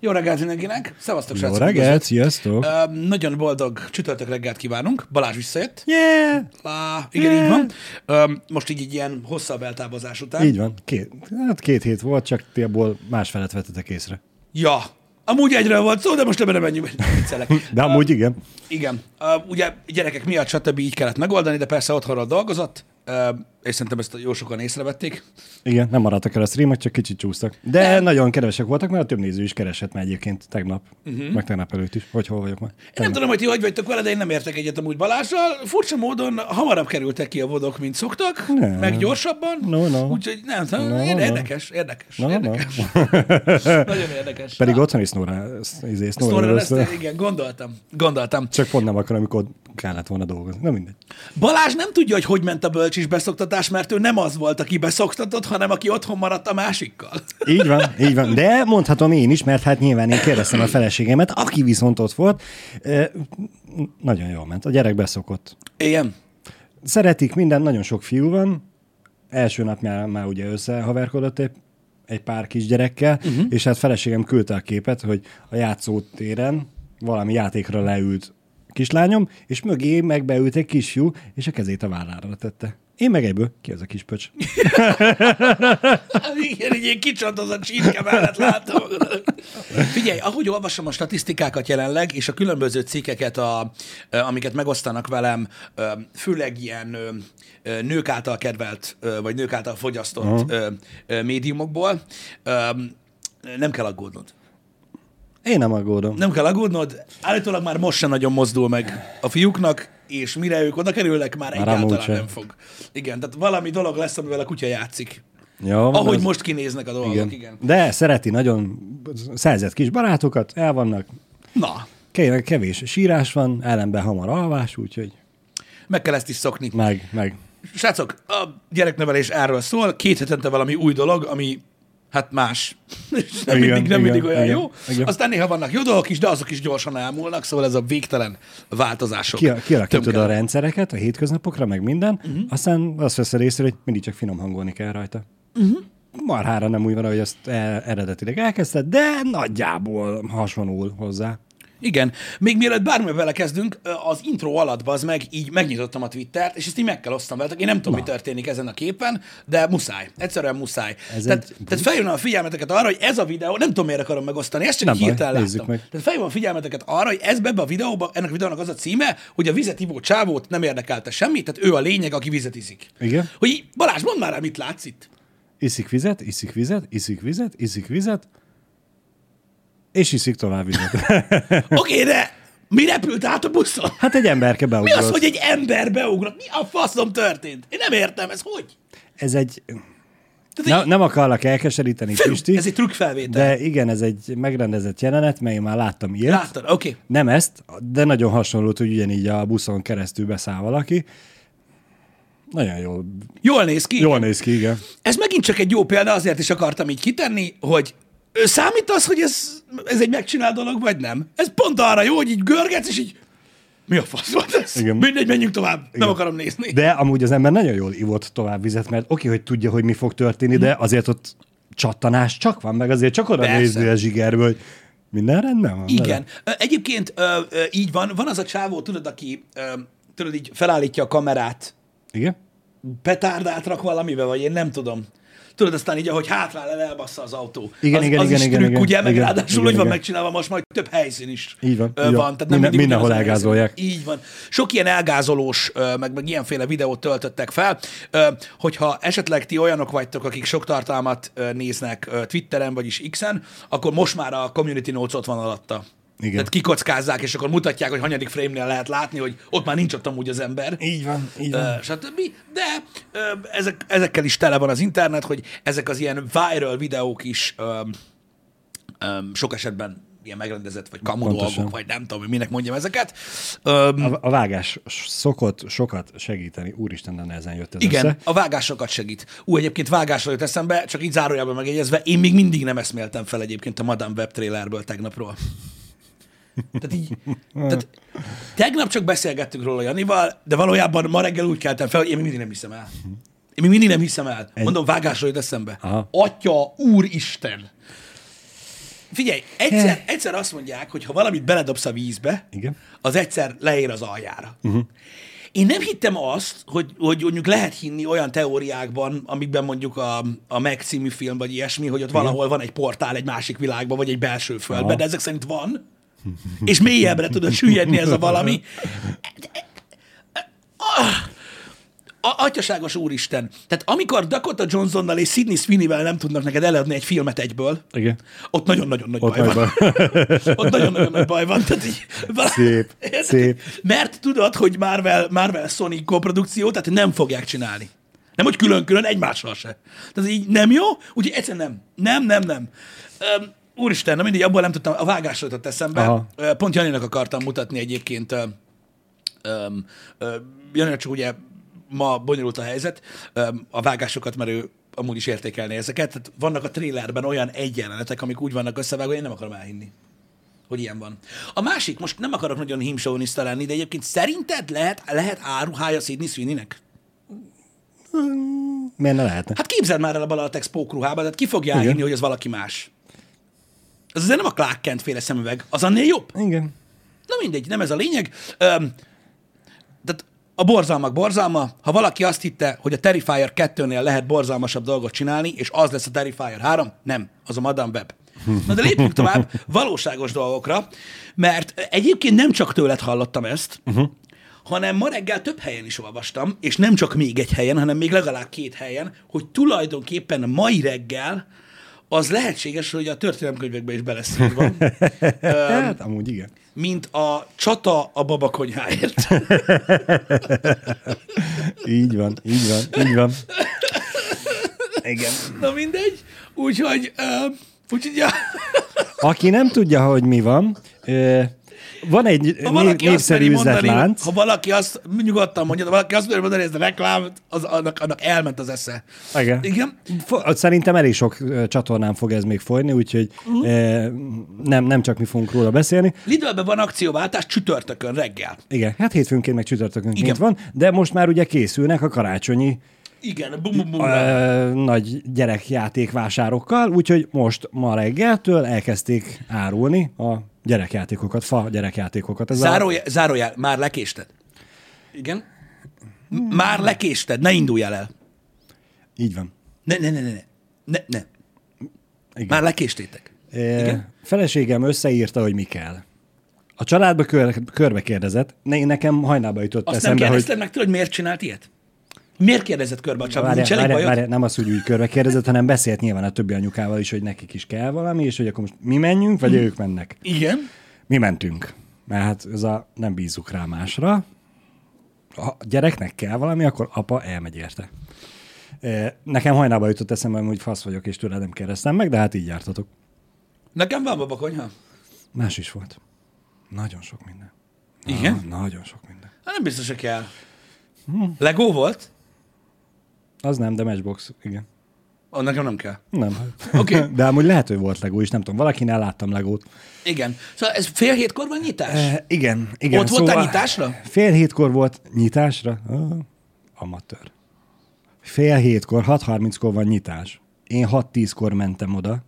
Jó reggelt mindenkinek! Szevasztok, Jó srácok! reggelt, sziasztok! Ö, nagyon boldog csütörtök reggelt kívánunk. Balázs visszajött. Yeah! Lá, igen, így van. Ö, most így egy ilyen hosszabb eltávozás után. Így van. Két, hát két hét volt, csak ti abból másfelet vettetek észre. Ja, amúgy egyről volt szó, de most ebben nem menjünk. Viccelek. De amúgy igen. Igen. Uh, ugye gyerekek miatt stb. így kellett megoldani, de persze otthonról dolgozott, uh, és szerintem ezt jó sokan észrevették. Igen, nem maradtak el a streamek, csak kicsit csúsztak. De nem. nagyon kevesek voltak, mert a több néző is keresett már egyébként tegnap, uh-huh. meg tegnap előtt is. Vagy hol vagyok már? Én nem tudom, hogy ti hogy vagytok vele, de én nem értek egyet amúgy Balázsral. Furcsa módon hamarabb kerültek ki a vodok, mint szoktak, Nem. meg gyorsabban. No, no. Úgyhogy nem, no, No, no. érdekes, érdekes, No, no. érdekes. Nagyon érdekes. Pedig Na, otthon is snóra, izé, Snorra lesz, igen, gondoltam, gondoltam. Csak pont nem akkor, amikor kellett volna dolgozni. Na mindegy. Balázs nem tudja, hogy hogy ment a bölcsis beszoktatás, mert ő nem az volt, aki beszoktatott, hanem aki otthon maradt a másikkal. Így van, így van. De mondhatom én is, mert hát nyilván én kérdeztem a feleségemet, aki viszont ott volt. Nagyon jól ment. A gyerek beszokott. Igen. Szeretik minden, nagyon sok fiú van. Első nap már, már ugye összehaverkodott egy, egy pár kisgyerekkel, uh-huh. és hát feleségem küldte a képet, hogy a játszótéren valami játékra leült kislányom, és mögé megbeült egy kisfiú, és a kezét a vállára tette. Én meg egyből, ki az a kis pöcs? Igen, egy ilyen kicsantozott csirke mellett látom. Figyelj, ahogy olvasom a statisztikákat jelenleg, és a különböző cikkeket, a, amiket megosztanak velem, főleg ilyen nők által kedvelt, vagy nők által fogyasztott ö, médiumokból, nem kell aggódnod. Én nem aggódom. Nem kell aggódnod, állítólag már most sem nagyon mozdul meg a fiúknak, és mire ők oda kerülnek, már, már egyáltalán nem fog. Igen, tehát valami dolog lesz, amivel a kutya játszik. Ja, Ahogy az- most kinéznek a dolgok, igen. Igen. De szereti nagyon, szerzett kis barátokat, el vannak, Na, Ke- kevés sírás van, ellenben hamar alvás, úgyhogy meg kell ezt is szokni. meg, meg. Srácok, a gyereknevelés erről szól, két hetente valami új dolog, ami hát más. És nem, Igen, mindig, nem igen, mindig olyan igen, jó. igen. Aztán néha vannak jó dolgok is, de azok is gyorsan elmúlnak, szóval ez a végtelen változások. Ki, kialakítod a tömkenek. rendszereket a hétköznapokra, meg minden, uh-huh. aztán azt veszed észre, hogy mindig csak finom hangolni kell rajta. Uh-huh. Marhára nem úgy van, ahogy ezt e- eredetileg elkezdted, de nagyjából hasonul hozzá. Igen. Még mielőtt bármivel vele kezdünk, az intro alatt az meg így megnyitottam a Twittert, és ezt így meg kell osztam veletek. Én nem tudom, mi történik ezen a képen, de muszáj. Egyszerűen muszáj. Ez tehát, egy tehát feljön a figyelmeteket arra, hogy ez a videó, nem tudom, miért akarom megosztani, ezt csak Nem hirtelen láttam. meg. Tehát feljön a figyelmeteket arra, hogy ez ebbe a videóba, ennek a videónak az a címe, hogy a vizet ivó csávót nem érdekelte semmi, tehát ő a lényeg, aki vizet iszik. Igen. Hogy így, Balázs, mondd már rá, mit látsz itt? Iszik vizet, iszik vizet, iszik vizet, iszik vizet, és iszik tovább vizet. Oké, de mi repült át a buszon? Hát egy emberke Mi beugrott. az, hogy egy ember beugrott? Mi a faszom történt? Én nem értem, ez hogy? Ez egy... Tehát Ne, nem akarlak elkeseríteni, Fű, Pisti, ez egy trükkfelvétel. de igen, ez egy megrendezett jelenet, én már láttam ilyet. Láttad? Oké. Okay. Nem ezt, de nagyon hasonlót, hogy ugyanígy a buszon keresztül beszáll valaki. Nagyon jól, Jól néz ki. jól néz ki, igen. Ez megint csak egy jó példa, azért is akartam így kitenni, hogy számít az, hogy ez, ez egy megcsinált dolog, vagy nem? Ez pont arra jó, hogy így görgetsz, és így mi a fasz volt ez? Igen. Mindegy, menjünk tovább. Igen. Nem akarom nézni. De amúgy az ember nagyon jól ivott tovább vizet, mert oké, hogy tudja, hogy mi fog történni, de azért ott csattanás csak van, meg azért csak oda Persze. nézni a zsigerből, hogy minden rendben van. vele? Igen. Ö, Egyébként így van. Van az a csávó, tudod, aki tudod, így felállítja a kamerát, Igen? petárdát rak valamibe, vagy én nem tudom. Tudod, aztán így, ahogy hátrál el, elbassza az autó. Igen, az, igen, az igen, is igen, trükk, igen, ugye, meg igen, ráadásul igen, úgy van igen. megcsinálva most majd több helyszín is. Így van, ö, így van. Tehát nem Minden- mindenhol a helyszín. elgázolják. Így van. Sok ilyen elgázolós, meg, meg ilyenféle videót töltöttek fel. Hogyha esetleg ti olyanok vagytok, akik sok tartalmat néznek Twitteren, vagyis X-en, akkor most már a Community Notes ott van alatta. Igen. Tehát kikockázzák, és akkor mutatják, hogy hanyadik frame-nél lehet látni, hogy ott már nincs ott amúgy az ember Így van, így ö, stb. De ö, ezek, ezekkel is tele van az internet, hogy ezek az ilyen viral videók is ö, ö, sok esetben ilyen megrendezett, vagy kamu dolgok, vagy nem tudom, minek mondjam ezeket. Ö, A, a vágás szokott sokat segíteni. Úristen, de nehezen jött ez igen, össze. a vágásokat segít. Ú, egyébként vágásról jut eszembe, csak így zárójában megjegyezve, én még mindig nem eszméltem fel egyébként a Madame Web trailerből tegnapról. Tehát így, tehát tegnap csak beszélgettünk róla Janival, de valójában ma reggel úgy keltem fel, hogy én még mindig nem hiszem el. Én még mindig nem hiszem el. Mondom, vágásról jut eszembe. Aha. Atya, úristen! Figyelj, egyszer, egyszer azt mondják, hogy ha valamit beledobsz a vízbe, Igen. az egyszer leér az aljára. Uh-huh. Én nem hittem azt, hogy, hogy mondjuk lehet hinni olyan teóriákban, amikben mondjuk a, a Meg című film, vagy ilyesmi, hogy ott valahol van egy portál egy másik világba, vagy egy belső földben, Aha. de ezek szerint van, és mélyebbre tudod süllyedni ez a valami. A, atyaságos úristen. Tehát amikor Dakota Johnsonnal és Sidney Sweeney-vel nem tudnak neked eladni egy filmet egyből, Igen. ott nagyon-nagyon nagy Ott baj nagy van. Ott nagyon-nagyon nagy baj van. Tehát így, Szép, szép. Mert tudod, hogy Marvel, Marvel Sony koprodukció, tehát nem fogják csinálni. Nem, hogy külön-külön, egymással se. Tehát így nem jó, úgyhogy egyszerűen nem. Nem, nem, nem. Öm, úristen, na mindig abból nem tudtam, a vágásra jutott eszembe. Aha. Pont Janinak akartam mutatni egyébként, Janinak csak ugye ma bonyolult a helyzet, a vágásokat, mert ő amúgy is értékelni ezeket. Tehát vannak a trélerben olyan egyenletek, amik úgy vannak összevágva, én nem akarom elhinni hogy ilyen van. A másik, most nem akarok nagyon himsoviniszta lenni, de egyébként szerinted lehet, lehet áruhája Sidney Sweeney-nek? Miért ne lehetne? Hát képzeld már el a Balatex pókruhába, tehát ki fogja elhinni, hogy ez valaki más. Ez azért nem a Clark Kent féle szemüveg, az annél jobb. Igen. Na mindegy, nem ez a lényeg. Öm, tehát a borzalmak borzalma, ha valaki azt hitte, hogy a Terrifier 2-nél lehet borzalmasabb dolgot csinálni, és az lesz a Terrifier 3, nem, az a Madame Web. Na de lépjünk tovább valóságos dolgokra, mert egyébként nem csak tőled hallottam ezt, uh-huh. hanem ma reggel több helyen is olvastam, és nem csak még egy helyen, hanem még legalább két helyen, hogy tulajdonképpen mai reggel az lehetséges, hogy a történelemkönyvekbe is beleszírva, Hát, amúgy igen. mint a csata a babakonyháért. Így van, így van, így van. Igen. Na mindegy. Úgyhogy, uh, úgyhogy ja, Aki nem tudja, hogy mi van, ö, van egy ha valaki népszerű üzletlánc. ha valaki azt, nyugodtan mondja, de valaki azt mondani, hogy ez a reklám, az, annak, annak elment az esze. Igen. Igen? Szerintem elég sok csatornán fog ez még folyni, úgyhogy uh-huh. nem, nem csak mi fogunk róla beszélni. Lidlben van akcióváltás csütörtökön reggel. Igen, hát hétfőnként meg csütörtökönként Igen. van, de most már ugye készülnek a karácsonyi Igen, bum bum bum. ö, nagy gyerekjátékvásárokkal, úgyhogy most ma reggeltől elkezdték árulni a gyerekjátékokat, fa gyerekjátékokat. Ez Zárójel, zárójel, már lekésted. Igen? M- Már lekésted, ne induljál el. A... Így van. Ne, ne, ne, ne, ne. ne, ne. Igen. Már lekéstétek. Igen? Feleségem összeírta, hogy mi kell. A családba kör, körbe kérdezett, ne, nekem hajnalba jutott Azt nem eszembe, hogy kérdezted meg tőle, hogy miért csinált ilyet? Miért kérdezett körbe a csapat? Várjál, várjál, várjál, nem az, hogy úgy körbe kérdezett, hanem beszélt nyilván a többi anyukával is, hogy nekik is kell valami, és hogy akkor most mi menjünk, vagy ők mennek. Igen. Mi mentünk. Mert hát ez a nem bízzuk rá másra. Ha a gyereknek kell valami, akkor apa elmegy érte. E, Nekem hajnalba jutott eszembe, hogy fasz vagyok, és tőle nem kérdeztem meg, de hát így jártatok. Nekem van babakonyha. Más is volt. Nagyon sok minden. Igen? Na, nagyon sok minden. Hát nem biztos, hogy kell. Hm. Legó volt? Az nem, de Matchbox, igen. Oh, nekem nem kell. Nem. Oké. De amúgy lehet, hogy volt Legó is, nem tudom. Valakinél láttam Legót. Igen. Szóval ez fél hétkor van nyitás? E, igen, igen. Ott voltál nyitásra? Fél hétkor volt nyitásra. Ah, amatőr. Fél hétkor, 6.30-kor van nyitás. Én 6-10-kor mentem oda,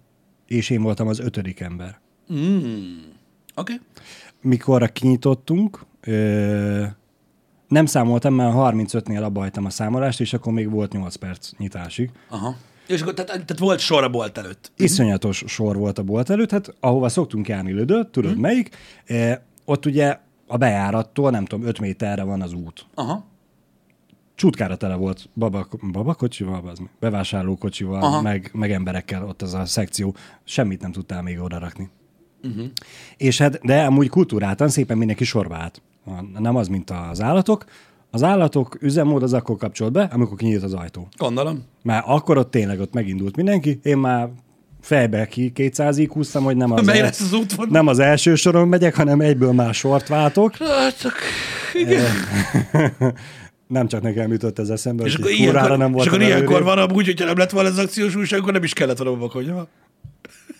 és én voltam az ötödik ember. Oké. Okay. Mikorra kinyitottunk, ö, nem számoltam, mert 35-nél abba hagytam a számolást, és akkor még volt 8 perc nyitásig. Aha. És akkor tehát, tehát volt sor a bolt előtt. Iszonyatos sor volt a bolt előtt, hát ahova szoktunk járni lödöt, tudod Mhm. melyik, e, ott ugye a bejárattól, nem tudom, 5 méterre van az út. Aha. csutkára tele volt babak, babakocsival, az bevásárlókocsival, Aha. meg, meg emberekkel ott az a szekció. Semmit nem tudtál még oda rakni. Uh-huh. És hát, de amúgy kultúráltan szépen mindenki sorba állt. Nem az, mint az állatok. Az állatok üzemmód az akkor kapcsolt be, amikor kinyílt az ajtó. Gondolom. Már akkor ott tényleg ott megindult mindenki. Én már fejbe ki 200-ig húztam, hogy nem az, el, lesz az útvonal? nem az első soron megyek, hanem egyből már sort váltok. Csak... Igen. Nem csak nekem jutott ez eszembe, És hogy akkor, ilyenkor, nem volt és akkor ilyenkor levőrébb. van amúgy, hogyha nem lett volna ez az akciós újság, akkor nem is kellett volna babakonyha.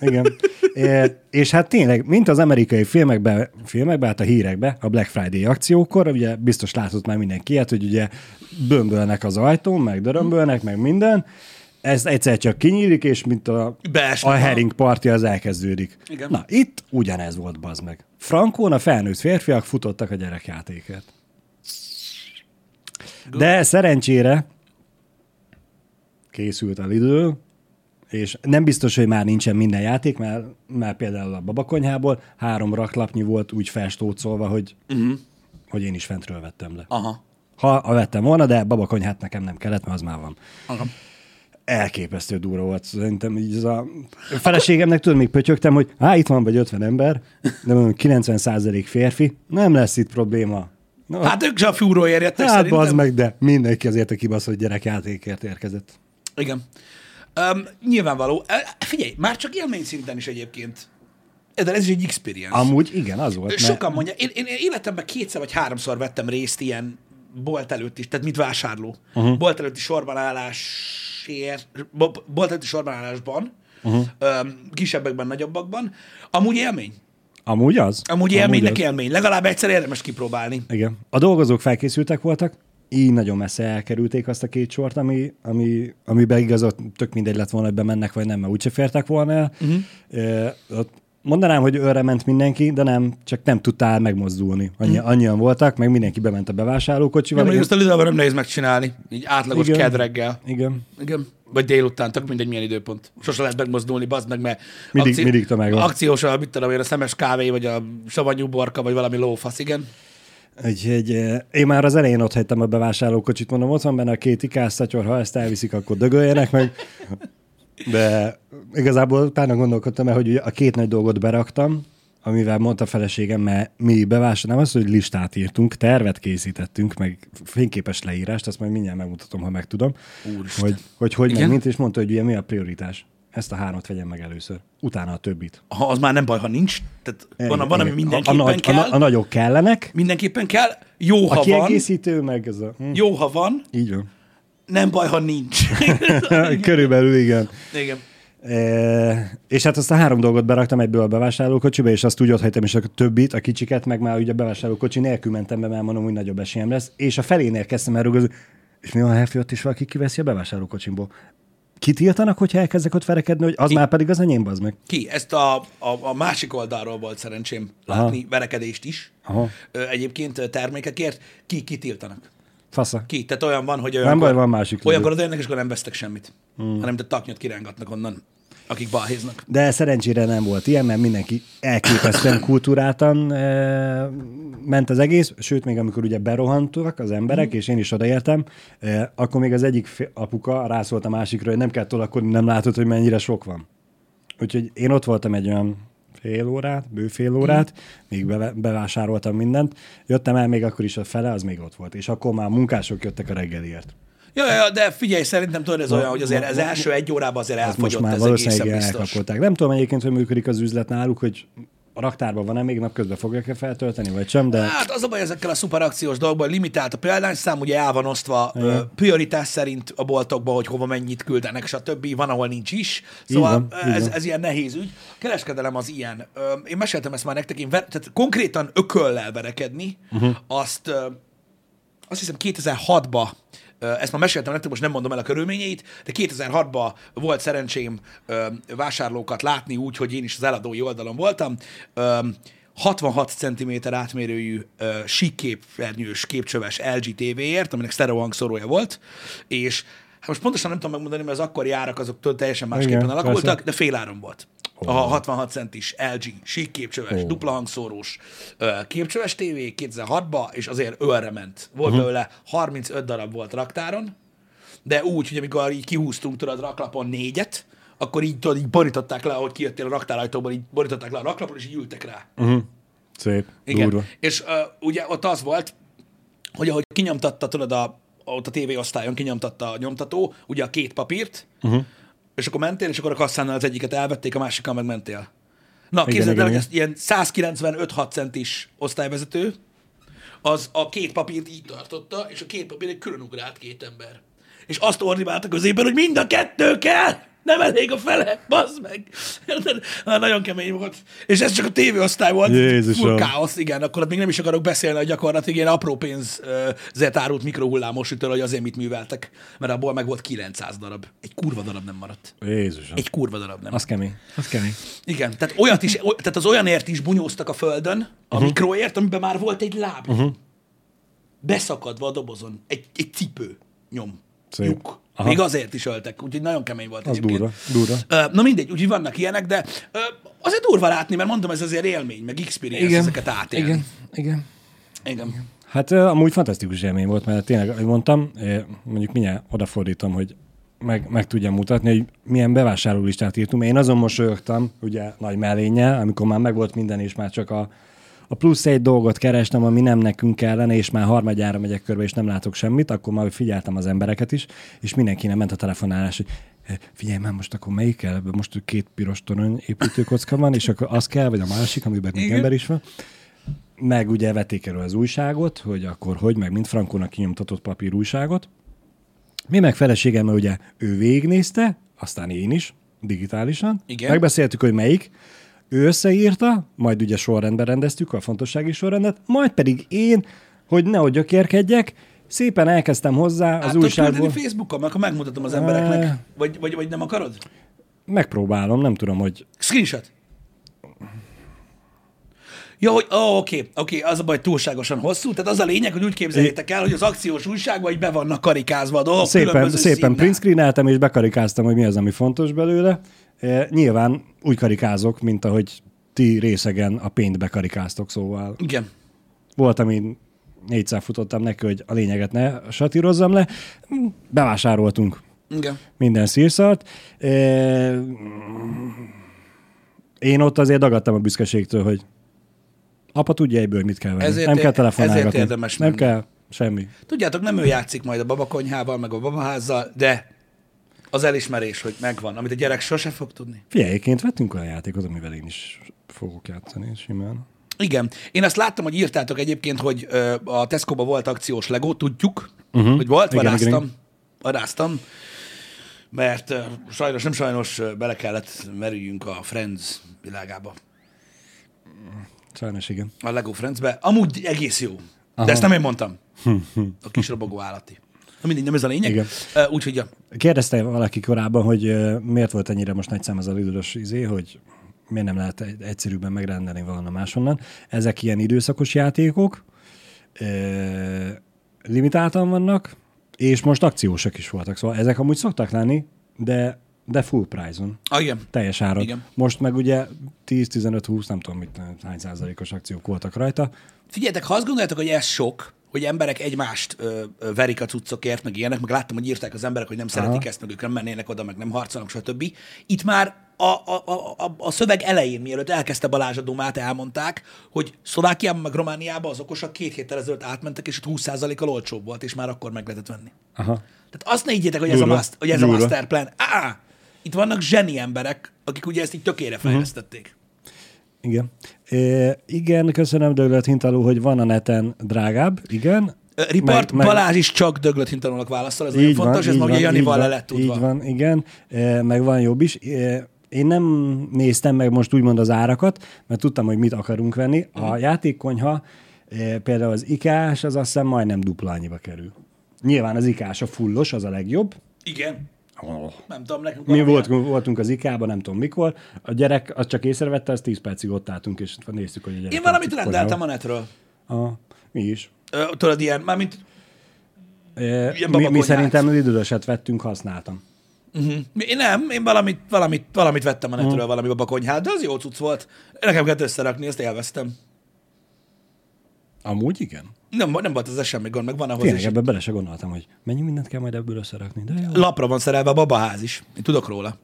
Igen. E, és hát tényleg, mint az amerikai filmekben, filmekben, hát a hírekben, a Black Friday akciókor, ugye biztos látott már mindenki ilyet, hogy ugye bömbölnek az ajtón, meg dörömbölnek, meg minden, ez egyszer csak kinyílik, és mint a, Beesnek a herring parti az elkezdődik. Igen. Na, itt ugyanez volt, bazd meg. Frankón a felnőtt férfiak futottak a gyerekjátékért. De szerencsére készült a Lidl, és nem biztos, hogy már nincsen minden játék, mert, mert például a babakonyhából három raklapnyi volt úgy festócolva, hogy, uh-huh. hogy én is fentről vettem le. Aha. Ha a vettem volna, de babakonyhát nekem nem kellett, mert az már van. Aha. Elképesztő durva volt. Szerintem így ez a... feleségemnek tudod, még pötyögtem, hogy á, itt van vagy 50 ember, de mondom, 90 férfi, nem lesz itt probléma. No, Hát ők se a fúróért jöttek hát szerintem. meg, de mindenki azért a kibaszott gyerekjátékért érkezett. Igen. Um, nyilvánvaló. Figyelj, már csak élmény szinten is egyébként. De ez is egy experience. Amúgy igen, az volt. mert- Sokan mondják, én, én életemben kétszer vagy háromszor vettem részt ilyen bolt előtt is, tehát mit vásárló. Uh-huh. Bolt előtti sorban állásért, bo- bolt előtti sorban állásban, uh-huh. öm, kisebbekben, nagyobbakban. Amúgy élmény. Amúgy az. Amúgy élménynek az. élmény. Legalább egyszer érdemes kipróbálni. Igen. A dolgozók felkészültek voltak, így nagyon messze elkerülték azt a két sort, ami, ami, amiben igazat tök mindegy lett volna, hogy bemennek vagy nem, mert úgyse fértek volna el. Uh-huh. mondanám, hogy őre ment mindenki, de nem, csak nem tudtál megmozdulni. Annyi, uh-huh. Annyian voltak, meg mindenki bement a bevásárlókocsival. Nem, azt a Lidlben nem nehéz megcsinálni. Így átlagos Igen. kedreggel. Igen. Igen. Vagy délután, tök mindegy milyen időpont. Sose lehet megmozdulni, bazd meg, mert Mindig- mindig tömeg van. akciós, a, mit tudom én, a szemes kávé, vagy a savanyú borka, vagy valami lófasz, igen. Eh, én már az elején ott hagytam a bevásárlókocsit, mondom, ott van benne a két ikázszatyor, ha ezt elviszik, akkor dögöljenek meg. De igazából utána gondolkodtam el, hogy a két nagy dolgot beraktam, amivel mondta a feleségem, mert mi bevásároltam, nem az, hogy listát írtunk, tervet készítettünk, meg fényképes leírást, azt majd mindjárt megmutatom, ha megtudom, Úristen. hogy hogy, hogy meg mint, és mondta, hogy ugye mi a prioritás. Ezt a hármat vegyem meg először, utána a többit. Ha az már nem baj, ha nincs. Tehát van, van, ami Igen. mindenképpen a, a, nagy- kell. A, a, nagyok kellenek, Mindenképpen kell. Jó, a ha van. kiegészítő, meg ez a... Hm, Jó, ha van. így van. Nem baj, ha nincs. Körülbelül igen. igen. E, és hát azt a három dolgot beraktam egyből a bevásárlókocsiba, és azt úgy ott hagytam, és a többit, a kicsiket, meg már ugye a bevásárlókocsi nélkül mentem be, mert mondom, hogy nagyobb esélyem lesz. És a felénél kezdtem el rögözni, és mi van, ha is valaki kiveszi a bevásárlókocsimból? Kitiltanak, hogyha elkezdek ott verekedni, hogy az Ki- már pedig az enyém, az meg. Ki? Ezt a, a, a másik oldalról volt szerencsém látni Aha. verekedést is. Aha. Ö, Egyébként termékekért. Ki kitiltanak? Fasza. Ki? Tehát olyan van, hogy Nem olyankor, baj, van másik. olyankor odaérnek, és akkor nem vesztek semmit. Hmm. Hanem te taknyot kirángatnak onnan, akik balhéznak. De szerencsére nem volt ilyen, mert mindenki elképesztően kultúráltan e, ment az egész, sőt, még amikor ugye berohantak az emberek, és én is odaértem, e, akkor még az egyik apuka rászólt a másikra, hogy nem kell tolakodni, nem látod, hogy mennyire sok van. Úgyhogy én ott voltam egy olyan fél órát, bő fél órát, még beve, bevásároltam mindent, jöttem el, még akkor is a fele, az még ott volt, és akkor már munkások jöttek a reggeliért. Ja, ja, de figyelj, szerintem tudod, ez olyan, hogy azért az első egy órában azért most elfogyott már ez valószínűleg elkapolták. Nem tudom egyébként, hogy működik az üzlet náluk, hogy a raktárban van-e még napközben fogják-e feltölteni, vagy sem, de Hát az a baj ezekkel a szuperakciós dolgokban, limitált a példányszám, ugye el van osztva ö, prioritás szerint a boltokba, hogy hova mennyit küldenek, stb. Van, ahol nincs is. Szóval van, így ez, van. ez ilyen nehéz ügy. A kereskedelem az ilyen. Én meséltem ezt már nektek, én ver, tehát konkrétan ököllel verekedni, uh-huh. azt ö, azt hiszem 2006-ba, ö, ezt már meséltem nektek, most nem mondom el a körülményeit, de 2006-ban volt szerencsém vásárlókat látni úgy, hogy én is az eladói oldalon voltam. Ö, 66 cm átmérőjű ö, síkképernyős képcsöves LG TV-ért, aminek sztereó hangszórója volt, és hát most pontosan nem tudom megmondani, mert az akkori árak azok teljesen másképpen Igen, alakultak, persze. de féláron volt. A 66 centis LG sík képcsöves, Ó. dupla hangszórós képcsöves tévé 2006-ba, és azért ölre ment. Volt uh-huh. belőle 35 darab volt raktáron, de úgy, hogy amikor így kihúztunk tudod raklapon négyet, akkor így, tudod, így borították le, ahogy kijöttél a raktárajtóból, így borították le a raklapon, és így ültek rá. uh-huh. szép, Igen. durva. És uh, ugye ott az volt, hogy ahogy kinyomtatta, tudod, a, ott a tévéosztályon kinyomtatta a nyomtató, ugye a két papírt, uh-huh. és akkor mentél, és akkor a kasszánál az egyiket elvették, a másikkal meg mentél. Na, képzeld el, hogy ez ilyen 195-6 centis osztályvezető, az a két papírt így tartotta, és a két papír egy külön ugrált két ember. És azt ordibálta középen, hogy mind a kettő kell! Nem elég a fele, bazd meg. Na, nagyon kemény volt. És ez csak a tévéosztály volt. Jézusom. Full káosz, igen. Akkor még nem is akarok beszélni, hogy gyakorlatilag ilyen apró pénzért árult mikrohullámos ütől, hogy azért mit műveltek. Mert abból meg volt 900 darab. Egy kurva darab nem maradt. Jézusom. Egy kurva darab nem. Az kemény. Az kemény. Igen, tehát, olyat is, tehát az olyanért is bunyóztak a földön, a uh-huh. mikroért, amiben már volt egy láb. Uh-huh. Beszakadva a dobozon. Egy, egy cipő nyom. Szép. Lyuk. Aha. Még azért is öltek, úgyhogy nagyon kemény volt Az egyébként. durva. Durva. Na mindegy, úgyhogy vannak ilyenek, de azért durva látni, mert mondom, ez azért élmény, meg experience ezeket átélni. Igen. Igen. Igen. Hát ö, amúgy fantasztikus élmény volt, mert tényleg, ahogy mondtam, mondjuk mindjárt odafordítom, hogy meg, meg tudjam mutatni, hogy milyen bevásárlólistát írtunk. Én azon mosolyogtam, ugye nagy mellénye, amikor már megvolt minden, és már csak a, a plusz egy dolgot kerestem, ami nem nekünk kellene, és már harmadjára megyek körbe, és nem látok semmit, akkor már figyeltem az embereket is, és mindenkinek ment a telefonálás, hogy "Eh, figyelj már most akkor melyik kell, most két piros torony építőkocka van, és akkor az kell, vagy a másik, amiben még ember is van meg ugye vették elő az újságot, hogy akkor hogy, meg mint Frankónak kinyomtatott papír újságot. Mi meg feleségemmel ugye ő végignézte, aztán én is, digitálisan. Igen. Megbeszéltük, hogy melyik. Ő összeírta, majd ugye sorrendben rendeztük a fontossági sorrendet, majd pedig én, hogy nehogy gyökérkedjek, szépen elkezdtem hozzá az Át újságból. Facebookon, akkor megmutatom az embereknek. Vagy, vagy, vagy nem akarod? Megpróbálom, nem tudom, hogy Screenshot. Ja, hogy ó, oké, oké, az a baj, túlságosan hosszú. Tehát az a lényeg, hogy úgy képzeljétek el, hogy az akciós újságban így be vannak karikázva a dolgok. szépen, szépen print screeneltem, és bekarikáztam, hogy mi az, ami fontos belőle. E, nyilván úgy karikázok, mint ahogy ti részegen a pént bekarikáztok, szóval Igen. volt, ami négyszer futottam neki, hogy a lényeget ne satírozzam le. Bevásároltunk Igen. minden szírszart. E, én ott azért dagadtam a büszkeségtől, hogy apa tudja egyből, mit kell venni. Ezért nem kell telefonálgatni. ezért érdemes Nem menni. kell semmi. Tudjátok, nem ő játszik majd a babakonyhával, meg a babaházzal, de az elismerés, hogy megvan, amit a gyerek sose fog tudni. Figyeljeként vettünk olyan játékot, amivel én is fogok játszani simán. Igen. Én azt láttam, hogy írtátok egyébként, hogy ö, a Tesco-ban volt akciós Lego, tudjuk, uh-huh. hogy volt, Igen, varáztam, igen, varáztam, mert ö, sajnos, nem sajnos ö, bele kellett merüljünk a Friends világába, Sajnos igen. a Lego Friendsbe. Amúgy egész jó, Aha. de ezt nem én mondtam. A kis robogó állati. Na mindig, nem ez a lényeg. Igen. Ö, Úgyhogy ja. Kérdezte valaki korábban, hogy ö, miért volt ennyire most nagy szám az a lidős izé, hogy miért nem lehet egy- egyszerűbben megrendelni valahol máshonnan. Ezek ilyen időszakos játékok, ö, limitáltan vannak, és most akciósak is voltak. Szóval ezek amúgy szoktak lenni, de, de full price-on. Ah, igen. Teljes áron. Igen. Most meg ugye 10-15-20, nem tudom mit, hány százalékos akciók voltak rajta. Figyeljetek, ha azt gondoljátok, hogy ez sok, hogy emberek egymást ö, ö, verik a cuccokért, meg ilyenek, meg láttam, hogy írták az emberek, hogy nem szeretik ezt, meg ők nem mennének oda, meg nem harcolnak, stb. Itt már a, a, a, a, a szöveg elején, mielőtt elkezdte Balázs a Dumát, elmondták, hogy Szlovákiában, meg Romániában az okosak két héttel ezelőtt átmentek, és ott 20%-kal olcsóbb volt, és már akkor meg lehetett venni. Aha. Tehát azt ne higgyétek, hogy ez, a, master, hogy ez a master plan. Á, itt vannak zseni emberek, akik ugye ezt így tökére fejlesztették. Igen. E, igen, köszönöm Döglött Hintaló, hogy van a neten drágább, igen. Ripart, Balázs is csak döglött hintanulnak válaszol, ez nagyon fontos, ez így maga van, Janival így le van, lett tudva. Így van, igen, meg van jobb is. Én nem néztem meg most úgymond az árakat, mert tudtam, hogy mit akarunk venni. A Mhm. játékkonyha, például az ikás, az azt hiszem majdnem dupla annyiba kerül. Nyilván az ikás a fullos, az a legjobb. Igen. Oh. Nem tudom, nekünk Mi voltunk, voltunk az IK-ban, nem tudom mikor. A gyerek az csak észrevette, az 10 percig ott álltunk, és néztük, hogy a gyerek... Én valamit rendeltem a netről. A, mi is. Ö, tudod, ilyen, mármint, E, Ilyen mi, mi szerintem lidőset vettünk, használtam. uh-huh. én nem, én valamit, valamit, valamit vettem a netről, uh-huh. valami babakonyhát, de az jó cucc volt. Nekem kellett összerakni, ezt élveztem. Amúgy igen. Nem, nem volt ez semmi gond, meg van ahhoz Tényleg is. ebbe bele se gondoltam, hogy mennyi mindent kell majd ebből összerakni. De jó. Lapra van szerelve a babaház is. Én tudok róla.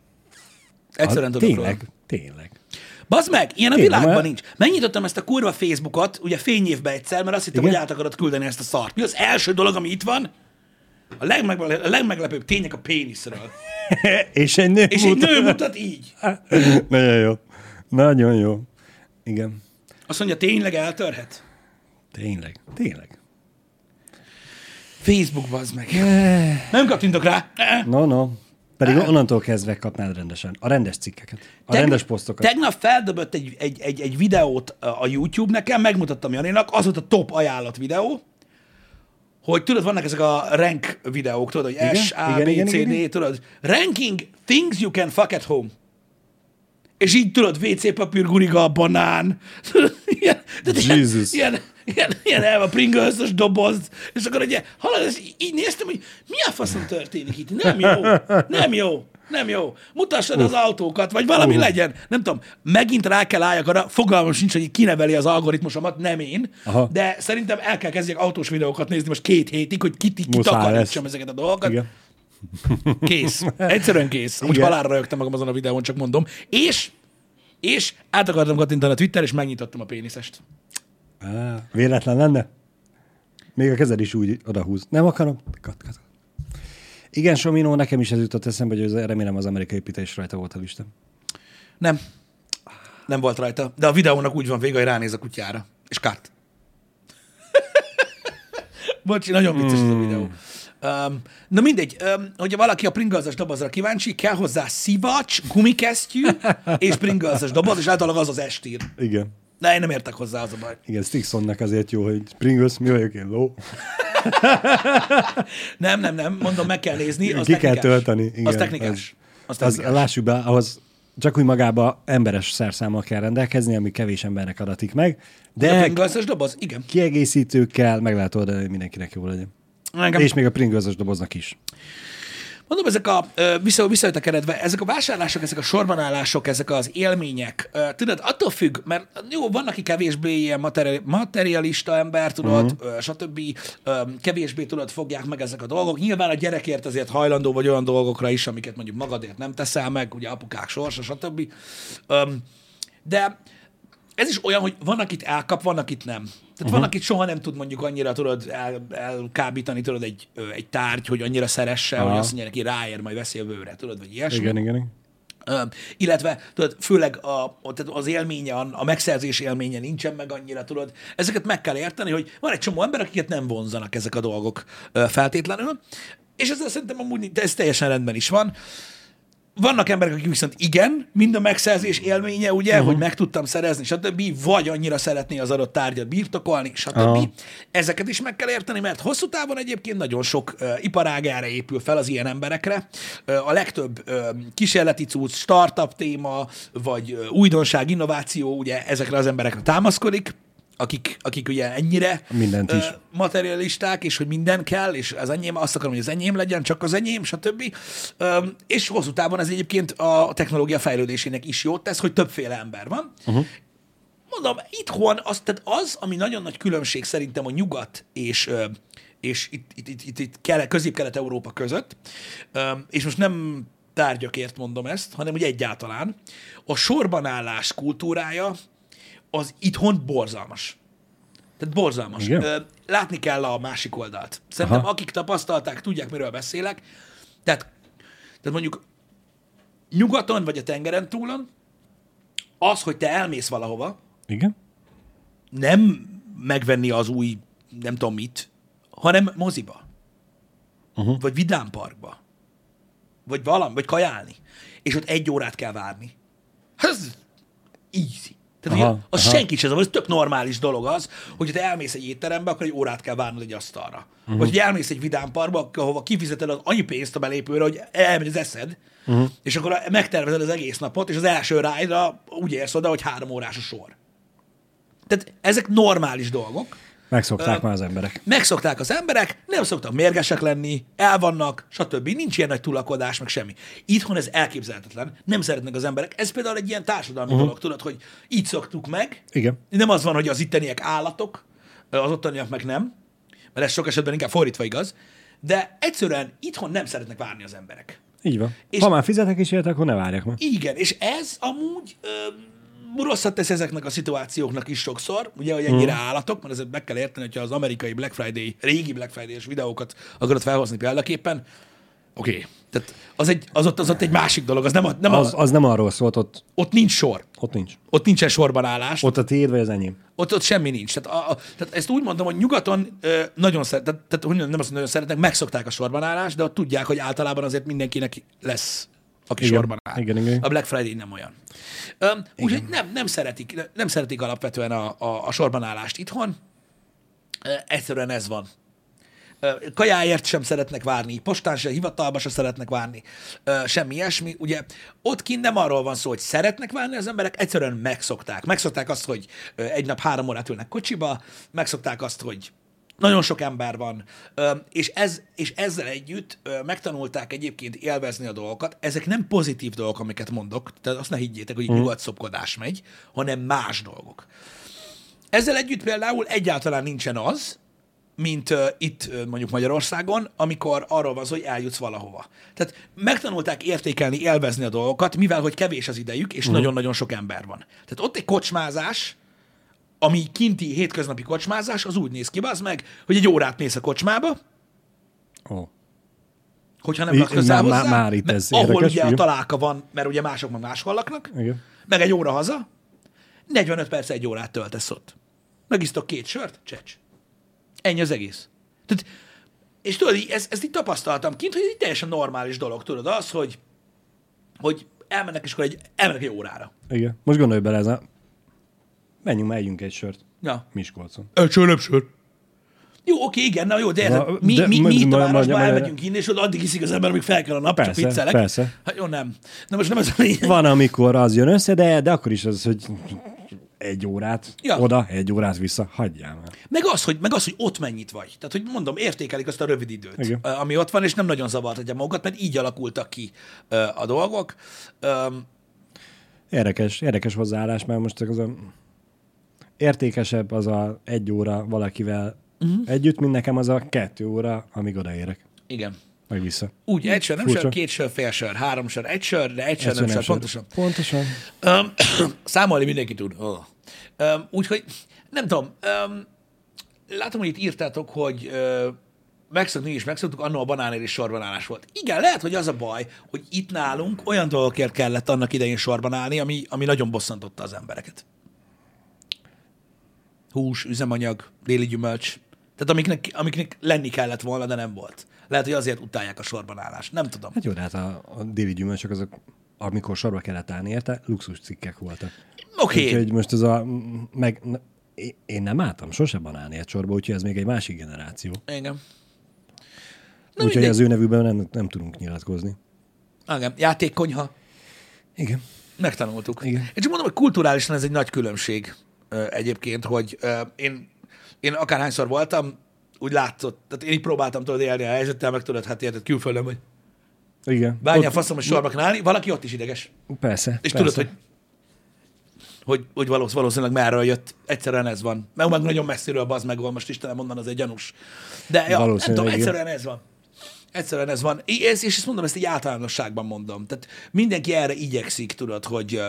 Egyszerűen Ah, tudok tényleg, róla. tényleg. Bazd meg, ilyen a Tényleg, világban mert- nincs. Megnyitottam ezt a kurva Facebookot, ugye fényévbe egyszer, mert azt hittem, Igen? hogy át akarod küldeni ezt a szart. Mi az első dolog, ami itt van? A, legmegle- a legmeglepőbb tények a péniszről. és egy nő És egy mutat- nő mutat így. Nagyon jó. Nagyon jó. Igen. Azt mondja, tényleg eltörhet? Tényleg. Tényleg. Facebook, bazd meg. Nem kattintok rá. No, no. Pedig onnantól kezdve kapnád rendesen. A rendes cikkeket. A Teg- rendes posztokat. Tegnap feldobott egy, egy, egy, egy videót a YouTube nekem, megmutattam Janinak, az volt a top ajánlat videó, hogy tudod, vannak ezek a rank videók, tudod, hogy Igen, S, A, igen, B, igen, C, D, tudod, ranking things you can fuck at home. És így tudod, WC papír, guriga, banán, ilyen, Jesus. ilyen, ilyen, ilyen elva pringles doboz, és akkor ugye, hallod, ezt így néztem, hogy mi a faszom történik itt, nem jó, nem jó, nem jó. Mutassad az autókat, vagy valami Uh. legyen. Nem tudom, megint rá kell álljak arra, fogalmam sincs, hogy kineveli az algoritmusomat, nem én, Aha. de szerintem el kell kezdjek autós videókat nézni most két hétig, hogy kit, kitakarítsam ezeket a dolgokat. Igen. Kész. Egyszerűen kész. Úgy halálra rögtem magam azon a videón, csak mondom. És, és át akartam kattintani a Twitter, és megnyitottam a péniszest. Á, véletlen lenne? Még a kezed is úgy odahúz. Nem akarom? Kat, kat. Igen, Sominó, nekem is ez jutott eszembe, hogy ez- remélem az amerikai pita is rajta volt a listán. Nem. Nem volt rajta. De a videónak úgy van vége, hogy ránéz a kutyára. És cut. Bocsi, nagyon vicces ez a videó. Um, na mindegy, um, hogyha valaki a Pringles-es dobozra kíváncsi, kell hozzá szivacs, gumikesztyű és Pringles-es doboz, és általában az az estír. Igen. De én nem értek hozzá, az a baj. Igen, Stixonnak azért jó, hogy Pringles, mi vagyok én, ló. Nem, nem, nem, mondom, meg kell nézni. Az Ki kell technikás. tölteni. Igen, az technikás. Az, Az, az, technikás. lássuk be, ahhoz csak úgy magába emberes szerszámmal kell rendelkezni, ami kevés embernek adatik meg, a de Pringles-es doboz? Igen. kiegészítőkkel meg lehet oldani, hogy mindenkinek jó legyen. Engem, És még a Pringles-es doboznak is. Mondom, ezek a, vissza, visszajöttekeredve, ezek a vásárlások, ezek a sorbanállások, ezek az élmények, tudod, attól függ, mert jó, van, aki kevésbé ilyen materi- materialista ember, tudod, uh-huh. stb. Kevésbé tudod, fogják meg ezek a dolgok. Nyilván a gyerekért azért hajlandó vagy olyan dolgokra is, amiket mondjuk magadért nem teszel meg, ugye apukák sorsa, stb. De ez is olyan, hogy van, akit elkap, van, akit nem. Tehát uh-huh. van, akit soha nem tud mondjuk annyira tudod el, elkábítani, tudod, egy, egy tárgy, hogy annyira szeresse, hogy Aha. azt mondja neki, ráér, majd veszi a bőre, tudod, vagy ilyesmi. Igen, igen, igen. Illetve, tudod, főleg a, tehát az élménye, a, megszerzés élménye nincsen meg annyira, tudod. Ezeket meg kell érteni, hogy van egy csomó ember, akiket nem vonzanak ezek a dolgok ö, feltétlenül, és ezzel szerintem amúgy ez teljesen rendben is van. Vannak emberek, akik viszont igen, mind a megszerzés élménye, ugye, uh-huh. hogy meg tudtam szerezni, stb., vagy annyira szeretné az adott tárgyat birtokolni, stb. Aha. Ezeket is meg kell érteni, mert hosszú távon egyébként nagyon sok uh, iparág erre épül fel az ilyen emberekre. Uh, a legtöbb uh, kísérleti cucc, startup téma, vagy uh, újdonság, innováció, ugye ezekre az emberekre támaszkodik, akik, akik ugye ennyire Mindent ö, is. materialisták, és hogy minden kell, és az enyém, azt akarom, hogy az enyém legyen, csak az enyém, stb. Öm, és hosszú távon ez egyébként a technológia fejlődésének is jót tesz, hogy többféle ember van. Uh-huh. Mondom, itthon az, tehát az, ami nagyon nagy különbség szerintem a nyugat és, ö, és itt, itt, itt, itt, itt kele- közép-kelet-európa között, és most nem tárgyakért mondom ezt, hanem úgy egyáltalán, a sorbanállás kultúrája az itthon borzalmas. Tehát borzalmas. Igen? Látni kell a másik oldalt. Szerintem Aha. akik tapasztalták, tudják, miről beszélek. Tehát, tehát mondjuk nyugaton vagy a tengeren túlon, az, hogy te elmész valahova, Igen? nem megvenni az új, nem tudom mit, hanem moziba. Uh-huh. Vagy vidámparkba. Vagy valami, vagy kajálni. És ott egy órát kell várni. Ez easy. Tehát Aha, az aha. senki sem, ez tök normális dolog az, hogy te elmész egy étterembe, akkor egy órát kell várnod egy asztalra. Uh-huh. Vagy hogy elmész egy vidámparkba, ahova kifizeted az annyi pénzt a belépőre, hogy elmegy az eszed, uh-huh. és akkor megtervezed az egész napot, és az első rájdra úgy érsz oda, hogy három órás a sor. Tehát ezek normális dolgok. Megszokták Ö, már az emberek. Megszokták az emberek, nem szoktak mérgesek lenni, elvannak, stb. Nincs ilyen nagy tulakodás, meg semmi. Itthon ez elképzelhetetlen, nem szeretnek az emberek. Ez például egy ilyen társadalmi uh-huh. dolog, tudod, hogy így szoktuk meg. Igen. Nem az van, hogy az itteniek állatok, az ottaniak meg nem, mert ez sok esetben inkább fordítva igaz, de egyszerűen itthon nem szeretnek várni az emberek. Így van. És- Ha már fizetek is érte, akkor ne várják meg. Igen, és ez amúgy ö, rosszat tesz ezeknek a szituációknak is sokszor, ugye, hogy ennyire mm. állatok, mert ezért meg kell érteni, hogyha az amerikai Black Friday, régi Black Friday-es videókat akarod felhozni példaképpen, Oké. Okay. Tehát az, egy, az, ott, az ott egy másik dolog, az nem, a, nem Az, a, az nem arról szólt, ott, ott nincs sor. ott nincs. Ott nincsen sorban állás. Ott a tiéd vagy az enyém. Ott, ott semmi nincs. Tehát, a, a, tehát ezt úgy mondom, hogy nyugaton ö, nagyon szeret, tehát, tehát nem azt mondom, nagyon szeretnek, megszokták a sorbanállást, de ott tudják, hogy általában azért mindenkinek lesz, aki Igen. sorban áll. Igen, igen. A Black Friday nem olyan. Úgyhogy nem, nem, szeretik, nem szeretik alapvetően a, a, a sorbanállást itthon. Ö, Egyszerűen ez van. Ö, Kajáért sem szeretnek várni, postán se, hivatalba se szeretnek várni, semmi ilyesmi. Ugye ott kint nem arról van szó, hogy szeretnek várni az emberek, egyszerűen megszokták. Megszokták azt, hogy egy nap három órát ülnek kocsiba, megszokták azt, hogy nagyon sok ember van, és, ez, és ezzel együtt megtanulták egyébként élvezni a dolgokat. Ezek nem pozitív dolgok, amiket mondok, tehát azt ne higgyétek, hogy itt nyugatszopkodás megy, hanem más dolgok. Ezzel együtt például egyáltalán nincsen az, mint uh, itt uh, mondjuk Magyarországon, amikor arról van hogy eljutsz valahova. Tehát megtanulták értékelni, élvezni a dolgokat, mivel hogy kevés az idejük, és nagyon-nagyon sok ember van. Tehát ott egy kocsmázás, ami kinti hétköznapi kocsmázás, az úgy néz ki, az meg, hogy egy órát mész a kocsmába, Ó. hogyha nem laksz közel már- hozzá, már itt mert ez ahol ugye a találka van, mert ugye mások meg máshol laknak, Igen. meg egy óra haza, 45 perc egy órát töltesz ott. Megisztok két sört, csecs. Ennyi az egész. Tehát, és tudod, ezt, ezt így tapasztaltam kint, hogy ez egy teljesen normális dolog, tudod, az, hogy, hogy elmennek, és akkor egy, elmennek egy órára. Igen. Most gondolj bele, ez a... Menjünk, megyünk egy sört. Ja. Miskolcon. Egy sör, nem sör. Jó, oké, igen, na jó, de, Na, mi, de mi, mi majd- itt a majd- elmegyünk inni, és ott addig iszik az ember, amíg fel kell a nap, Persze, csak viccelek. persze. Hát jó, nem. Na most nem ez a lényeg. Van, amikor az jön össze, de, de akkor is az, hogy egy órát Ja. oda, egy órát vissza, hagyjál már. Meg az, hogy, meg az, hogy ott mennyit vagy. Tehát, hogy mondom, értékelik azt a rövid időt, Igen. ami ott van, és nem nagyon zavartatja magukat, mert így alakultak ki a dolgok. Öm, Érdekes, érdekes hozzáállás, mert most az a értékesebb az a egy óra valakivel uh-huh. együtt, mint nekem az a kettő óra, amíg odaérek, igen. meg vissza. Úgy, egy sör, nem Furcsa. sör, két sör, fél sör, három sör, egy sör, de egy sör, nem Egyszerűen sör, sem. pontosan. Pontosan. Um, számolni mindenki tud. Oh. Um, úgyhogy nem tudom, um, látom, hogy itt írtátok, hogy uh, megszokni is megszoktuk, annó a banánér is sorban állás volt. Igen, lehet, hogy az a baj, hogy itt nálunk olyan dolgokért kellett annak idején sorban állni, ami, ami nagyon bosszantotta az embereket. Hús, üzemanyag, déli gyümölcs. Tehát amiknek, amiknek lenni kellett volna, de nem volt. Lehet, hogy azért utálják a sorban állást. Nem tudom. Hát jó, de hát a, a déli gyümölcsök azok, amikor sorba kellett állni érte, luxus cikkek voltak. Oké, okay. Úgyhogy most az a, meg, én- nem álltam sose banálni egy sorba, úgyhogy ez még egy másik generáció. igen. Na úgyhogy mindegy. az ő nevükben nem, nem tudunk nyilatkozni. Igen. Játékkonyha. Igen. Megtanultuk. Igen. Én csak mondom, hogy kulturálisan ez egy nagy különbség egyébként, hogy én, én akárhányszor voltam, úgy látszott, tehát én így próbáltam tudod élni a helyzettel, meg tudod, hát érted, külföldön, hogy Igen. Ott- faszom, hogy sorba kell állni, valaki ott is ideges. Persze. És persze. tudod, hogy hogy, hogy valósz, valószínűleg merről jött. Egyszerűen ez van. Meg, meg nagyon messziről bazd meg van, most Istenem mondan, az egy gyanús. De ja, nem tudom, egyszerűen ez van. Egyszerűen ez van. És, és ezt mondom, ezt egy általánosságban mondom. Tehát mindenki erre igyekszik, tudod, hogy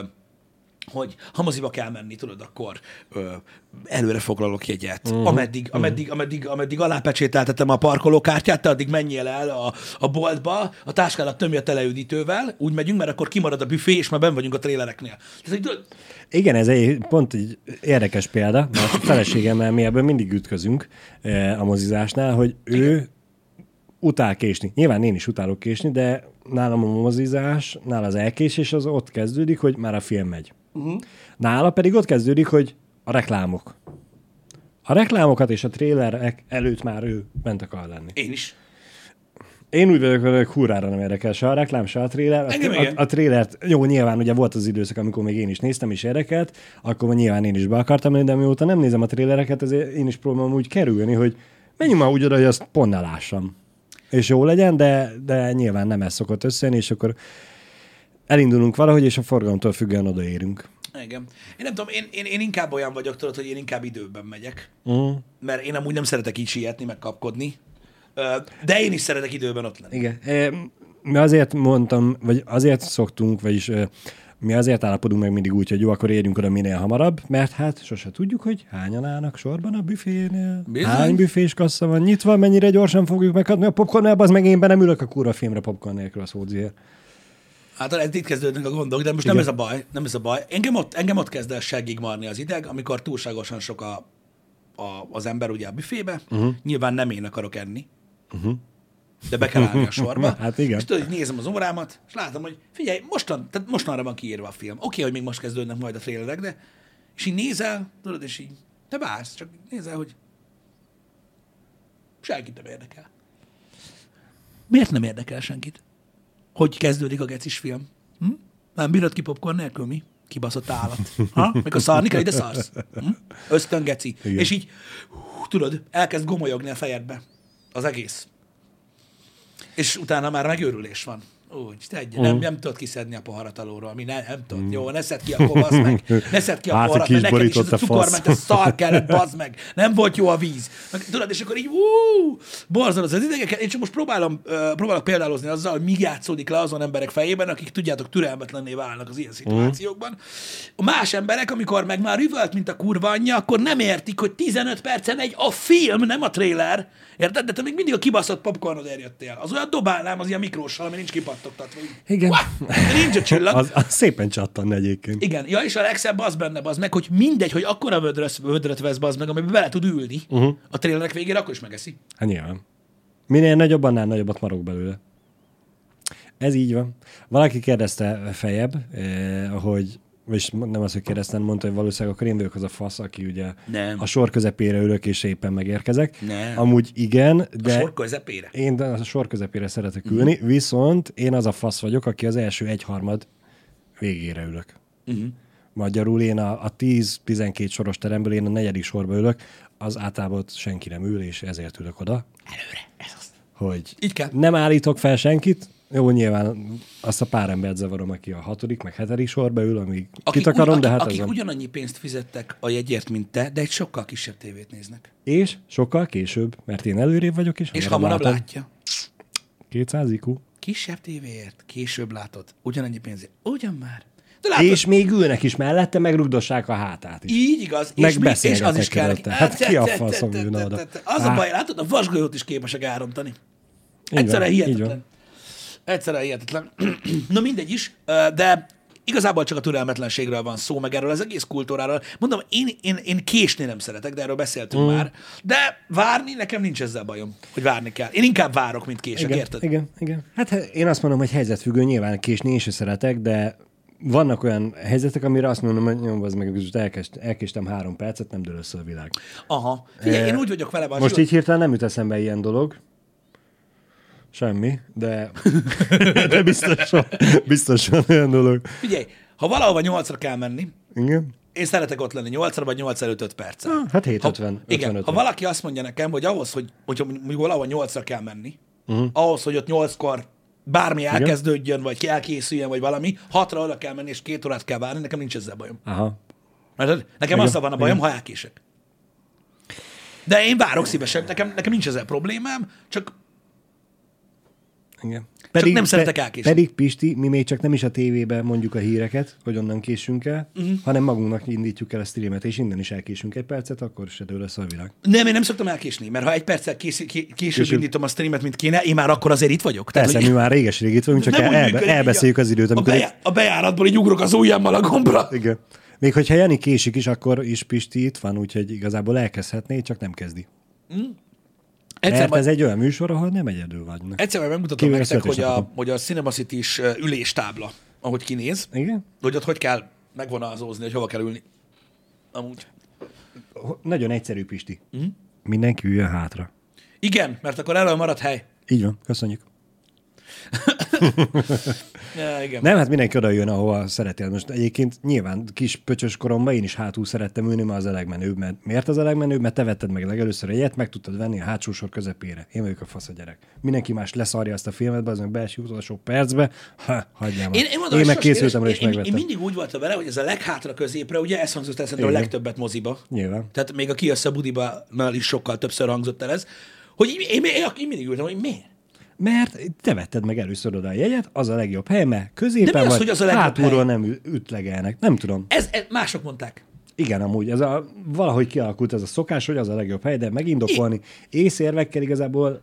hogy ha moziba kell menni, tudod, akkor ö, előre foglalok jegyet. Uh-huh. Ameddig, ameddig, ameddig, ameddig alápecsételtetem a parkolókártyát, te addig menjél el a, a boltba, a táskádat tömj a teleüdítővel, úgy megyünk, mert akkor kimarad a büfé, és már ben vagyunk a trélereknél. Hogy tudod, Igen, ez egy pont egy érdekes példa, mert a feleségemmel mi ebben mindig ütközünk eh, a mozizásnál, hogy ő utál késni. Nyilván én is utálok késni, de nálam a mozizás, nála az elkésés az ott kezdődik, hogy már a film megy. Uh-huh. Nála pedig ott kezdődik, hogy a reklámok. A reklámokat és a trélerek előtt már ő bent akar lenni. én is. Én úgy vagyok, vele, hogy hurrára nem érdekel se a reklám, se a tréler. A, Engem a, a trélert, jó, nyilván ugye volt az időszak, amikor még én is néztem, és érdekelt, akkor nyilván én is be akartam menni, de mióta nem nézem a trélereket, ezért én is próbálom úgy kerülni, hogy menjünk már úgy oda, hogy azt pont ne lássam. És jó legyen, de, de nyilván nem ez szokott összejönni, és akkor elindulunk valahogy, és a forgalomtól függően odaérünk. Igen. Én nem tudom, én, én, én inkább olyan vagyok, tudod, hogy én inkább időben megyek, Uh-huh. mert én amúgy nem szeretek így sietni, meg kapkodni, de én is szeretek időben ott lenni. Igen. Mi azért mondtam, vagy azért szoktunk, vagyis Mi azért állapodunk meg mindig úgy, hogy jó, akkor érjünk oda minél hamarabb, mert hát sose tudjuk, hogy hányan állnak sorban a büfénél. Bizony. Hány büfés kassa van nyitva, mennyire gyorsan fogjuk megkapni a popcorn az meg én be nem ülök a kurva filmre popcorn nélkül a szódziért. Hát ez itt kezdődnek a gondok, de most nem ez a baj, nem ez a baj. Engem ott, engem ott kezd el seggig marni az ideg, amikor túlságosan sok a, a, az ember ugye a büfébe. Uh-huh. Nyilván nem én akarok enni. Uh-huh. De be kell állni a sorba. Hát igen. És tudod, hogy nézem az órámat, és látom, hogy figyelj, mostan, tehát mostanra van kiírva a film. Oké, hogy még most kezdődnek majd a trélerek, de és így nézel, tudod, és így te vársz, csak nézel, hogy senkit nem érdekel. Miért nem érdekel senkit? Hogy kezdődik a gecis film? Hm? Nem bírod ki popcorn nélkül, mi? Kibaszott állat. Ha? Mikor szarni kell, ide szarsz. Hm? Ösztön geci. Igen. És így, hú, tudod, elkezd gomolyogni a fejedbe. Az egész. És utána már megőrülés van. Úgy, te egy, nem, nem tudod kiszedni a poharat alóról, mi nem, nem tudod. Jó, ne szedd ki a kovasz meg, ne szedd ki a Hát, poharat, mert neked is borított a cukormentes szar kellett, bazd meg. Nem volt jó a víz. Meg, tudod, és akkor így, ú, borzalod az idegeket. Én csak most próbálom, uh, próbálok példálozni azzal, hogy mi játszódik le azon emberek fejében, akik tudjátok, türelmetlenné válnak az ilyen szituációkban. A más emberek, amikor meg már üvölt, mint a kurva anyja, akkor nem értik, hogy 15 percen megy a film, nem a trailer. Érted? De te még mindig a kibaszott popcornodért jöttél. Az olyan dobálnám az ilyen mikróssal, ami nincs kipattogtatva. Igen. De nincs a csillag. Az, az szépen csattan egyébként. Igen, ja, és a legszebb az benne, az meg, hogy mindegy, hogy akkora vödröt, vödröt vesz az meg, amiben bele tud ülni, uh-huh. a trailerek végére akkor is megeszi. Hát nyilván. Minél nagyobb, annál nagyobbat marok belőle. Ez így van. Valaki kérdezte fejebb, eh, hogy vagyis nem az, hogy kérdeztem, mondta, hogy valószínűleg akkor én vagyok az a fasz, aki ugye Nem. a sor közepére ülök, és éppen megérkezek. Nem. Amúgy igen, De... A sor közepére. én de a sor közepére szeretek ülni, uh-huh. viszont én az a fasz vagyok, aki az első egyharmad végére ülök. Uh-huh. Magyarul én a, a 10-12 soros teremből én a negyedik sorba ülök, az általában senki nem ül, és ezért ülök oda, Előre, ez az. hogy Így kell. nem állítok fel senkit, jó, nyilván azt a pár embert zavarom, aki a hatodik, meg hetedik sorba ül, amíg Akik, kit akarom, ugy, de akik, hát akik van. ugyanannyi pénzt fizettek a jegyért, mint te, de egy sokkal kisebb tévét néznek. És sokkal később, mert én előrébb vagyok, és, És hamarabb látom. látja. 200 IQ. Kisebb tévéért, később látod. Ugyanannyi pénzért. Ugyan már. De látod, És még ülnek is mellette, meg rugdossák a hátát is. Így igaz. Meg és, mi, és az is kell. Hát ki a faszom ülne oda? Az a baj, látod, a vasgolyót is képesek árontani. Így Egyszerűen hihetetlen. Egyszerűen hihetetlen. Na mindegy is, de igazából csak a türelmetlenségről van szó, meg erről az egész kultúráról. Mondom, én, én, én késni nem szeretek, de erről beszéltünk mm. már. De várni, nekem nincs ezzel bajom, hogy várni kell. Én inkább várok, mint kések, Igen, érted? igen, igen. Hát he- én azt mondom, hogy helyzetfüggő, nyilván késni én sem szeretek, de vannak olyan helyzetek, amire azt mondom, hogy nyom, az meg most elkest, elkéstem három percet, nem dől össze a világ. Aha. Figyelj, én úgy vagyok vele, Most így hirtelen nem jut eszembe ilyen dolog. Semmi, de, de biztos, van, biztos van olyan dolog. Figyelj, ha valahova nyolcra kell menni, Igen? én szeretek ott lenni 8 vagy 8 előtt 5 perccel. Hát Ha, 750. igen, 50, ha valaki azt mondja nekem, hogy ahhoz, hogy, hogyha mondjuk valahol 8-ra kell menni, uh-huh. ahhoz, hogy ott 8-kor bármi elkezdődjön, vagy elkészüljön, vagy valami, 6-ra oda kell menni, és két órát kell várni, nekem nincs ezzel bajom. Aha. Mert nekem azzal van a bajom, ha elkések. De én várok szívesen, nekem, nekem nincs ezzel problémám, csak Igen. nem szeretek elkésni. Pedig Pisti, mi még csak nem is a tévében mondjuk a híreket, hogy onnan késünk el, uh-huh. hanem magunknak indítjuk el a streamet, és innen is elkésünk egy percet, akkor se dől lesz a világ. nem, én nem szoktam elkésni, mert ha egy perccel kész, ké, később Később. indítom a streamet, mint kéne, én már akkor azért itt vagyok. Persze, hogy- mi már réges rég itt vagyunk, csak el, elbe, elbeszéljük az időt, a, amikor... bejá, a bejáratból így ugrok az ujjammal a gombra. Igen. Még hogyha Jani késik is, akkor is Pisti itt van, úgyhogy igazából elkezdhetné, csak nem kezdi. Egyszer, Mert majd, ez egy olyan műsor, ahol nem egyedül vagynak. egyszer majd megmutatom Kivéve nektek, hogy a, hogy a Cinema city üléstábla, ahogy kinéz, Igen? hogy ott hogy kell megvonalzózni, hogy hova kell ülni. Amúgy. Nagyon egyszerű, Pisti. Mm. Mindenki üljön hátra. Igen, mert akkor elő marad hely. Így van, köszönjük. Ja, igen. Nem, hát mindenki oda jön, ahova szeretél. Most egyébként nyilván kis pöcsös koromban én is hátul szerettem ülni, mert az a legmenőbb. Mert miért az a legmenőbb? Mert te vetted meg legelőször egyet, meg tudtad venni a hátsó sor közepére. Én vagyok a fasz a gyerek. Mindenki más leszarja azt a filmet, be az meg beesik utolsó percbe. Ha, hagyjám. Én, én, mondom, én meg készültem rá, én, és én, én, megvettem. mindig úgy voltam vele, hogy ez a leghátra középre, ugye ez hangzott el a legtöbbet moziba. Nyilván. Tehát még a Ki össze Budiba is sokkal többször hangzott el ez, hogy én, én, én, én mindig ültem, hogy miért? Mert te vetted meg először oda a jegyet, az a legjobb hely, mert középen De mi az, vagy, hogy az a legjobb hátulról hely? nem ütlegelnek. Nem tudom. Ez, ez mások mondták. Igen, amúgy ez a, valahogy kialakult ez a szokás, hogy az a legjobb hely, de megindokolni észérvekkel igazából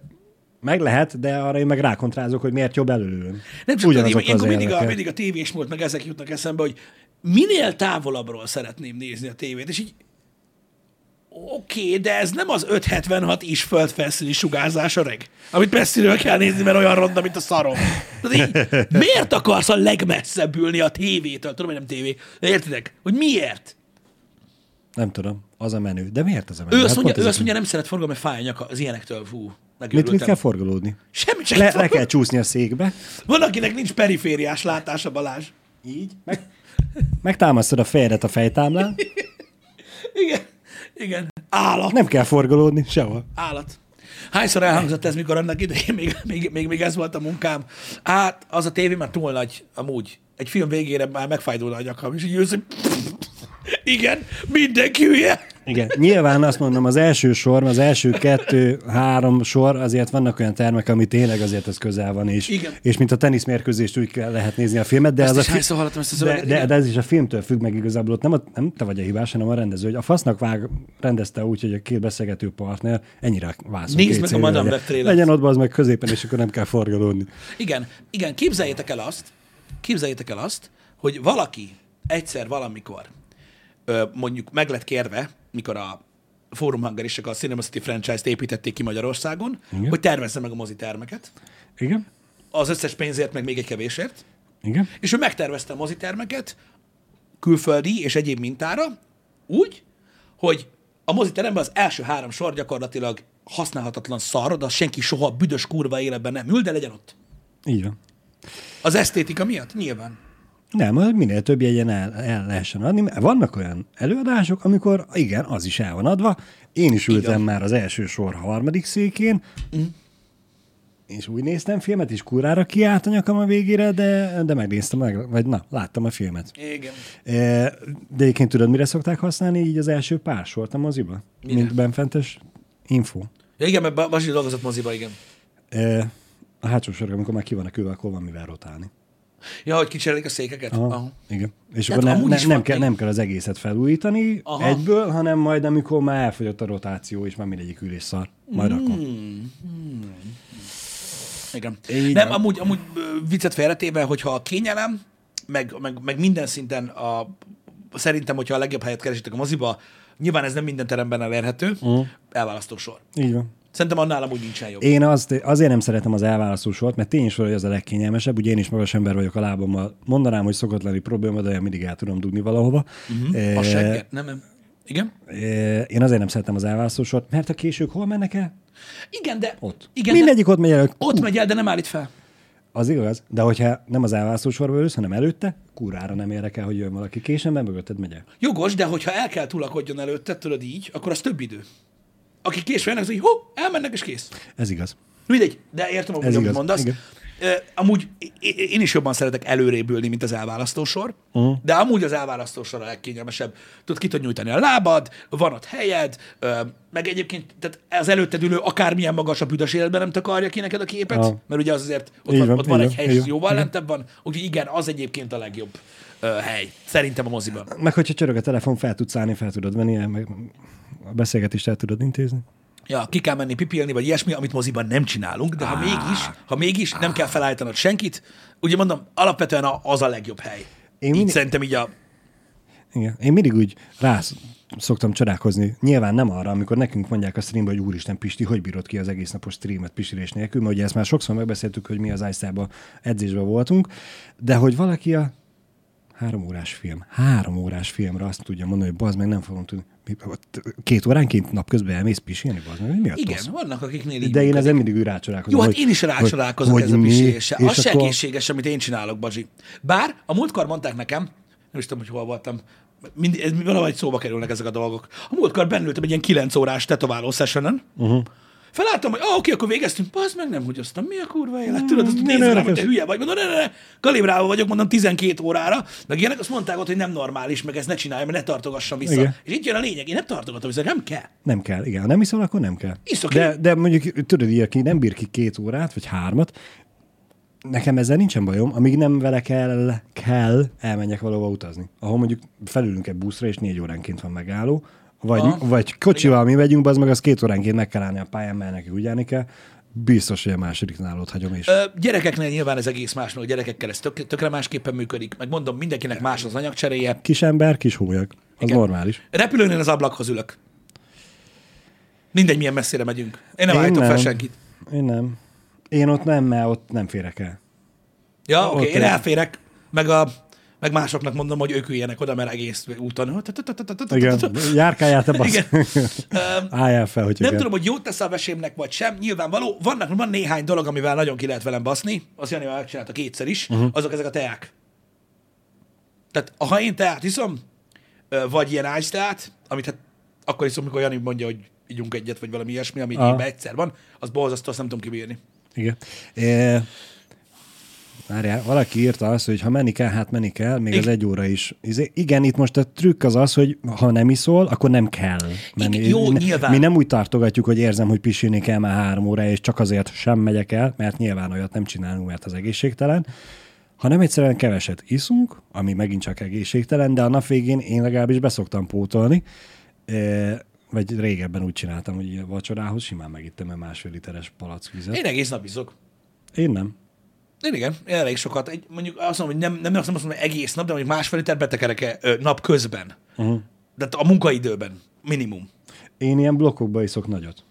meg lehet, de arra én meg rákontrázok, hogy miért jobb előlőn. Nem csak ilyenkor az mindig a, mindig a tévés volt, meg ezek jutnak eszembe, hogy minél távolabbról szeretném nézni a tévét, és így oké, okay, de ez nem az 576 is földfelszíni sugárzás öreg, amit messziről kell nézni, mert olyan ronda, mint a szarom. Tehát így, miért akarsz a legmesszebb ülni a tévétől? Tudom, hogy nem tévé, de értitek? Hogy miért? Nem tudom, az a menő. De miért az a menő? Ő azt Hát mondja, ő azt mondja, nem szeret forgalmi, mert fáj a az ilyenektől. Fú, Mit, mit kell forgolódni? Semmi csak Le, le kell csúszni a székbe, Van, akinek nincs perifériás látása, Balázs. így, meg, megtámasztod a fejedet a fejtámlán, Igen. Igen. Állat. nem kell forgolódni sehol. Állat. Hányszor elhangzott ez, mikor annak idején még, még, még, még ez volt a munkám? Hát, az a tévé már túl nagy, amúgy. Egy film végére már megfájdulna a nyakam, és így jössz, hogy igen, mindenki hülye. Igen, nyilván azt mondom, az első sor, az első kettő-három sor, azért vannak olyan termek, ami tényleg azért ez közel van, és, Igen. és mint a teniszmérkőzést úgy kell lehet nézni a filmet, de, Ezt az a hallottam ezt a de, de, de, ez is a filmtől függ meg igazából, ott nem, a, nem te vagy a hibás, hanem a rendező, hogy a fasznak vág, rendezte úgy, hogy a két beszélgető partner ennyire vászol. Nézd meg a Madame legyen. Legyen ott az meg középen, és akkor nem kell forgalódni. Igen, igen, képzeljétek el azt, képzeljétek el azt, hogy valaki egyszer valamikor mondjuk meg lett kérve, mikor a Forum Hungarisek a Cinema City franchise-t építették ki Magyarországon, Igen. hogy tervezze meg a mozitermeket, Igen? az összes pénzért, meg még egy kevésért, Igen? és ő megtervezte a mozitermeket külföldi és egyéb mintára úgy, hogy a moziteremben az első három sor gyakorlatilag használhatatlan szar, de az senki soha büdös kurva életben nem ül, de legyen ott. Így van. Az esztétika miatt? Nyilván. Nem, hogy minél több jegyen el, el lehessen adni. mert Vannak olyan előadások, amikor igen, az is el van adva. Én is ültem Igen. már az első sor harmadik székén, mm. és úgy néztem filmet, és kurára kiállt a nyakam a végére, de, de megnéztem, meg, vagy na, láttam a filmet. Igen. E, De egyébként tudod, mire szokták használni így az első pár sort a moziba? Mire? Mint benfentes info. Ja, igen, mert Ba- Basi dolgozott moziba, igen. E, A hátsó sorok, amikor már ki vannak ülve, akkor van mivel rotálni. Ja, hogy kicserélik a székeket? Aha. Aha. Igen. És Tehát akkor ne, amúgy ne, nem, kell, nem kell az egészet felújítani Aha. Egyből, hanem majd amikor már elfogyott a rotáció, és már mindegyik ülés szar. Majd Hmm. akkor. Igen. Így nem, van. amúgy, amúgy viccet félretéve, hogyha a kényelem, meg, meg, meg minden szinten a, szerintem, hogyha a legjobb helyet keresitek a moziba, nyilván ez nem minden teremben elérhető, uh. elválasztó sor. Így van. Szerintem annál amúgy nincsen jobb. Én azt, azért nem szeretem az elválasztó sort, mert tény sor, hogy az a legkényelmesebb. Ugye én is magas ember vagyok a lábammal. Mondanám, hogy szokott lenni probléma, de olyan mindig el tudom dugni valahova. Uh-huh. A segget? Nem, nem. Igen? Én azért nem szeretem az elválasztó sort, mert a késők hol mennek el? Igen, de... Ott. Igen, Mindegyik ott megy el. De ott megy el, de nem állít fel. Az igaz, de hogyha nem az elválasztó sorba ülsz, hanem előtte, kurára nem érdekel, hogy jön valaki későn, mert mögötted megy el. Jogos, de hogyha el kell tulakodjon előtte, tudod így, akkor az több idő. Akik késve jönnek, az így, hó, elmennek és kész. Ez igaz. Mindegy, de értem, Ez amit mondasz. igen. Ö, Amúgy én is jobban szeretek előrébb ülni, mint az elválasztósor, uh-huh. de amúgy az elválasztósor a legkényelmesebb. Tudod, ki tudod nyújtani a lábad, van ott helyed, ö, meg egyébként tehát az előtted ülő akármilyen magas a büdös életben nem takarja ki neked a képet, Aha. mert ugye az azért ott van, van, ott van egy hely, és jóval lentebb van, úgyhogy igen, az egyébként a legjobb ö, hely, szerintem a moziban. Meg hogyha csörög a telefon, fel tudsz állni, fel tudod venni, meg a beszélgetést el tudod intézni. Ja, ki kell menni pipilni, vagy ilyesmi, amit moziban nem csinálunk, de ha mégis, ha mégis nem kell felállítanod senkit, ugye mondom, alapvetően az a legjobb hely. Én így mindig- szerintem így a... Igen. Én mindig úgy rá szoktam csodálkozni. Nyilván nem arra, amikor nekünk mondják a streambe, hogy úristen Pisti, hogy bírod ki az egész napos streamet pisilés nélkül, mert ugye ezt már sokszor megbeszéltük, hogy mi az iStába edzésben voltunk, de hogy valaki a három órás film, három órás filmre azt tudja mondani, hogy bazd meg nem fogom tudni. Két óránként napközben elmész pisilni, bazd mi a Igen, tosz? vannak, akiknél így De én ezen mindig úgy rácsodálkozom. Jó, hát hogy- én is hogy- rácsodálkozok hogy ez a mi, pisilésre. és Az se akkor- egészséges, amit én csinálok, Bazsi. Bár a múltkor mondták nekem, nem is tudom, hogy hol voltam, mind, ez valahogy szóba kerülnek ezek a dolgok. A múltkor bennültem egy ilyen 9 órás tetováló sessionen, uh-huh. Felálltam, hogy ah, oké, akkor végeztünk. Bazd meg, nem húgyoztam. Mi a kurva élet? Tudod, azt nézem, rám, hogy te hülye vagy. Mondom, ne, ne, ne, kalibrálva vagyok, mondom 12 órára. Meg ilyenek azt mondták ott, hogy nem normális, meg ezt ne csinálja, mert ne tartogassam vissza. Igen. És itt jön a lényeg, én nem tartogatom vissza, nem kell. Nem kell, igen. Ha nem iszol, akkor nem kell. Iszok de, én. de mondjuk, tudod, így, aki nem bír ki két órát, vagy hármat, nekem ezzel nincsen bajom, amíg nem vele kell, kell elmenjek valahova utazni. Ahol mondjuk felülünk egy buszra, és négy óránként van megálló, vagy, Aha. vagy kocsival mi megyünk, az meg az két óránként meg kell állni a pályán, mert neki úgy állni kell. Biztos, hogy a másodiknál ott hagyom is. Ö, gyerekeknél nyilván ez egész más, mert gyerekekkel ez tök, tökre másképpen működik. Meg mondom, mindenkinek más az anyagcseréje. Kis ember, kis hólyag. Az Igen. normális. Repülőnél az ablakhoz ülök. Mindegy, milyen messzire megyünk. Én nem Én állítom fel senkit. Én nem. Én ott nem, mert ott nem férek el. Ja, oké, okay, én- elférek, meg, a, meg másoknak mondom, hogy ők üljenek oda, mert egész úton. Igen, járkáljál te basz. Álljál fel, hogy Nem tudom, hogy jót tesz a vesémnek, vagy sem. Nyilvánvaló, vannak, van néhány dolog, amivel nagyon ki lehet velem baszni. Azt Jani már megcsinálta kétszer is. Mhm. Azok ezek a teák. Tehát ha én teát iszom, vagy ilyen ágy teát, amit hát akkor iszom, mikor Jani mondja, hogy ígyunk egyet, vagy valami ilyesmi, ami évben egyszer van, az borzasztó, azt nem tudom kibírni. Igen. É, Várjál, valaki írta azt, hogy ha menni kell, hát menni kell, még az egy óra is. Izé- Igen, itt most a trükk az az, hogy ha nem iszol, akkor nem kell menni. Igen, jó, Ne- nyilván. Mi nem úgy tartogatjuk, hogy érzem, hogy pisilni kell már három óra, és csak azért sem megyek el, mert nyilván olyat nem csinálunk, mert az egészségtelen, hanem egyszerűen keveset iszunk, ami megint csak egészségtelen, de a nap végén én legalábbis beszoktam pótolni, Eh, vagy régebben úgy csináltam, hogy vacsorához simán megittem egy másfél literes palackvizet. Én egész nap iszok. Én nem. Igen, én elég sokat. Egy, mondjuk azt mondom, hogy nem, nem azt mondom, hogy egész nap, de mondjuk másfél liter betekerek ö, nap közben. Uh-huh. De a munkaidőben, minimum. Én ilyen blokkokba iszok nagyot.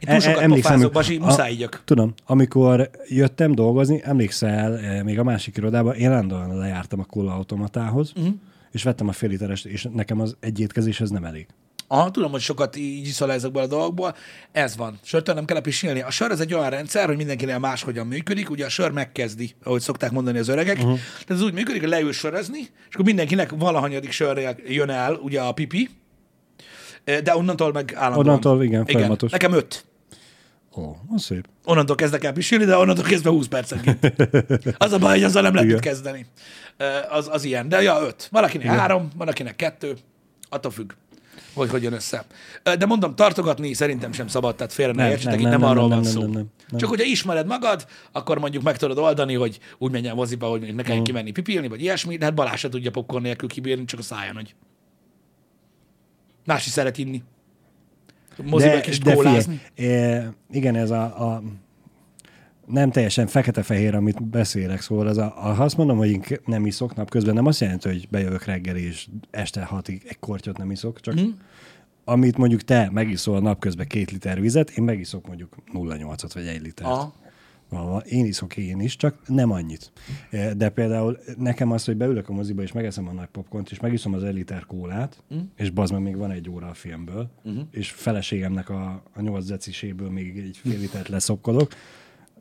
Én túl sokat pofázok, Basi, muszáj igyak. Tudom, amikor jöttem dolgozni, emlékszel, még a másik irodában, én állandóan lejártam a kolla automatához, Mhm. uh-huh. és vettem a fél literes, és nekem az egy étkezés ez nem elég. Aha, tudom, hogy sokat így iszol ezekből a dolgokból. Ez van. Sörtől nem kell pisilni. A sör ez egy olyan rendszer, hogy mindenkinél máshogyan működik. Ugye a sör megkezdi, ahogy szokták mondani az öregek. Uh-huh. Tehát ez úgy működik, hogy leül sörözni, és akkor mindenkinek valahanyadik sörrel jön el ugye a pipi, de onnantól meg állandóan. Onnantól igen, igen. folyamatos. Nekem öt. Ó, az szép. Onnantól kezdek el pisilni, de onnantól kezdve 20 percenként. Az a baj, hogy azzal nem lehet mit Igen. kezdeni. Ö, Az, az ilyen. De ja, öt. Valakinek Igen. három, van akinek kettő. Attól függ, hogy hogy jön össze. De mondom, tartogatni szerintem sem szabad, tehát félre ne értsetek, nem, itt nem, nem, arról nem, van szó. nem, nem, nem. Csak hogyha ismered magad, akkor mondjuk meg tudod oldani, hogy úgy menjen moziba, hogy ne Mm. kelljen kimenni pipilni, vagy ilyesmi, de hát Balázs se tudja popcorn nélkül kibírni, csak a száján, hogy más is szeret inni. Moziba egy kis kólázni. e, igen, ez a, a nem teljesen fekete-fehér, amit beszélek, szóval az a, a, ha azt mondom, hogy én nem iszok napközben, nem azt jelenti, hogy bejövök reggel és este hatig egy kortyot nem iszok, csak mm. amit mondjuk te megiszol napközben két liter vizet, én megiszok mondjuk 0,8-at vagy egy litert. Aha. Valahol. Én iszok én is, csak nem annyit. E, De például nekem az, hogy beülök a moziba, és megeszem a nagy popcornt, és megiszom az egy liter kólát, mm. és bazd meg még van egy óra a filmből, mm-hmm. és feleségemnek a, a nyolc deciséből még egy fél litert leszokkolok,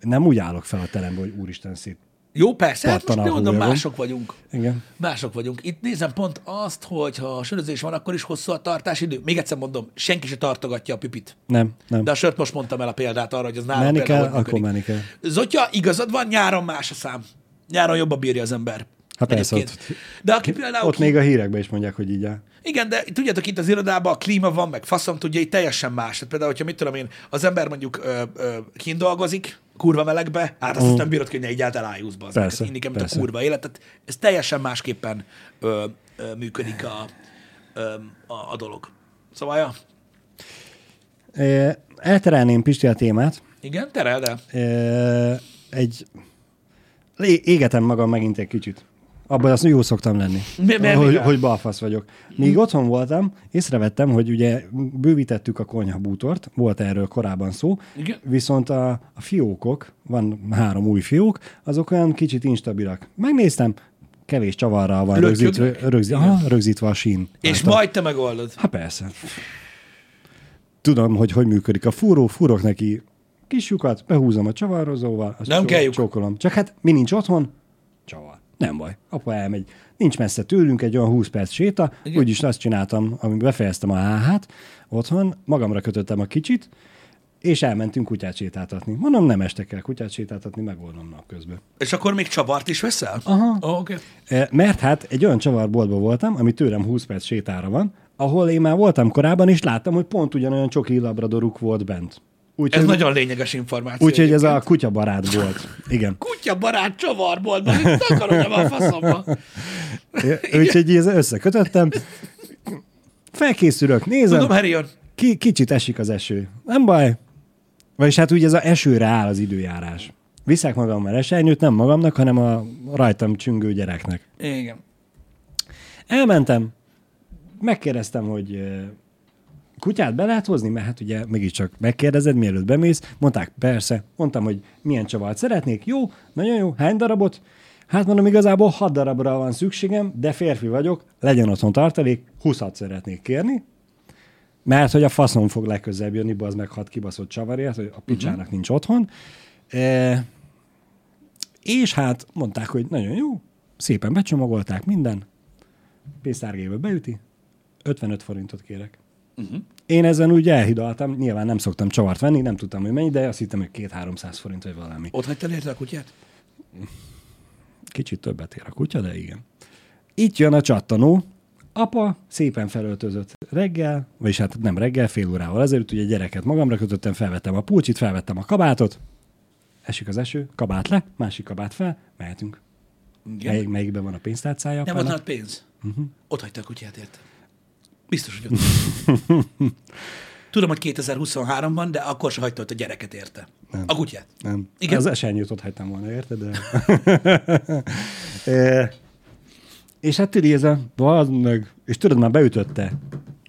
nem úgy állok fel a terembe, hogy úristen szét. Jó, persze, hát most mondom, mások vagyunk. Igen. Mások vagyunk. Itt nézem pont azt, hogy ha sörözés van, akkor is hosszú a tartásidő. Még egyszer mondom, senki se tartogatja a pipit. Nem, nem. De a sört most mondtam el a példát arra, hogy az nálam menni kell, akkor menni kell. Zotya, igazad van, nyáron más a szám. Nyáron jobban bírja az ember. Hát persze, ott- De aki például... Ott még a hírekben is mondják, hogy így áll. Igen, de tudjátok, itt az irodában a klíma van, meg faszom tudja, itt teljesen más. Tehát például, hogyha mit tudom én, az ember mondjuk ö, ö, kint dolgozik, kurva melegbe, hát azt, azt nem bírod ne egyáltalán elájúsz be. Mm. Persze, Inni kell, mint a persze. kurva élet. Tehát ez teljesen másképpen ö, ö, működik a, ö, a, a dolog. Szóval, ja, E, Elterelném Pisti a témát. igen, tereld el. Egy... Égetem magam megint egy kicsit. Abban azt jó szoktam lenni, Mi- mi- hogy, hogy balfasz vagyok. Míg otthon voltam, észrevettem, hogy ugye bővítettük a konyhabútort, volt erről korábban szó, Igen. viszont a, a fiókok, van három új fiók, azok olyan kicsit instabilak. Megnéztem, kevés csavarral van rögzítve, rögzít, aha, rögzítve a sín. És Láttam. majd te megoldod. Hát persze. Tudom, hogy hogy működik a fúró, fúrok neki kis lyukat, behúzom a csavarozóval, azt Nem kell lyuk. csókolom. Csak hát mi nincs otthon? Csavar. Nem baj. Apa elmegy. Nincs messze tőlünk, egy olyan 20 perc séta, Igen. úgyis azt csináltam, amikor befejeztem a HH-t otthon, magamra kötöttem a kicsit, és elmentünk kutyát sétáltatni. Mondom, nem estek el kutyát sétáltatni, megoldom napközben. És akkor még csavart is veszel? Aha. Oh. Okay. E, Mert hát egy olyan csavarboltban voltam, ami tőlem 20 perc sétára van, ahol én már voltam korábban, és láttam, hogy pont ugyanolyan csoki labradoruk volt bent. Ez Úgyhogy nagyon lényeges információ. úgy, ez a kutyabarát volt. Igen. Kutya barát csavarboltban, itt akarom a faszomba. Úgyhogy ez összekötöttem. Felkészülök, nézem, Tudom, Herion. ki, kicsit esik az eső. Nem baj. Vagyis hát úgy ez a esőre áll az időjárás. Viszek magammal esernyőt, nem magamnak, hanem a rajtam csüngő gyereknek. Igen. Elmentem, megkérdeztem, hogy kutyát be lehet hozni, mert hát ugye mégiscsak megkérdezed, mielőtt bemész. Mondták, persze. Mondtam, hogy milyen csavart szeretnék. Jó, nagyon jó. Hány darabot? Hát mondom, igazából 6 darabra van szükségem, de férfi vagyok, legyen otthon tartalék, 20 szeretnék kérni, mert hogy a faszom fog legközelebb jönni, az meg hat kibaszott csavarért, hogy a picsának uh-huh. nincs otthon. E, és hát mondták, hogy nagyon jó, szépen becsomagolták minden, pénztárgébe beüti, 55 forintot kérek. Uh-huh. Én ezen úgy elhidaltam, nyilván nem szoktam csavart venni, nem tudtam, hogy mennyi, de azt hittem, hogy 2-300 forint vagy valami. Ott hagytál érte a kutyát? Kicsit többet ér a kutya, de igen. Itt jön a csattanó. Apa szépen felöltözött reggel, vagyis hát nem reggel, fél órával ezelőtt, ugye gyereket magamra kötöttem, felvettem a pulcsit, felvettem a kabátot, esik az eső, kabát le, másik kabát fel, mehetünk. Igen. Melyik, melyikben van a pénztárcája? Nem nálad pénz. Uh-huh. Ott hagyta a kutyát, érte. Biztos, hogy ott. Tudom, hogy 2023-ban, de akkor se hagyta ott a gyereket érte. Nem. A kutyát. Nem. Igen? Az esernyőt ott hagytam volna, érted? De... e, és hát tudod, ez a, meg, és tudod, már beütötte.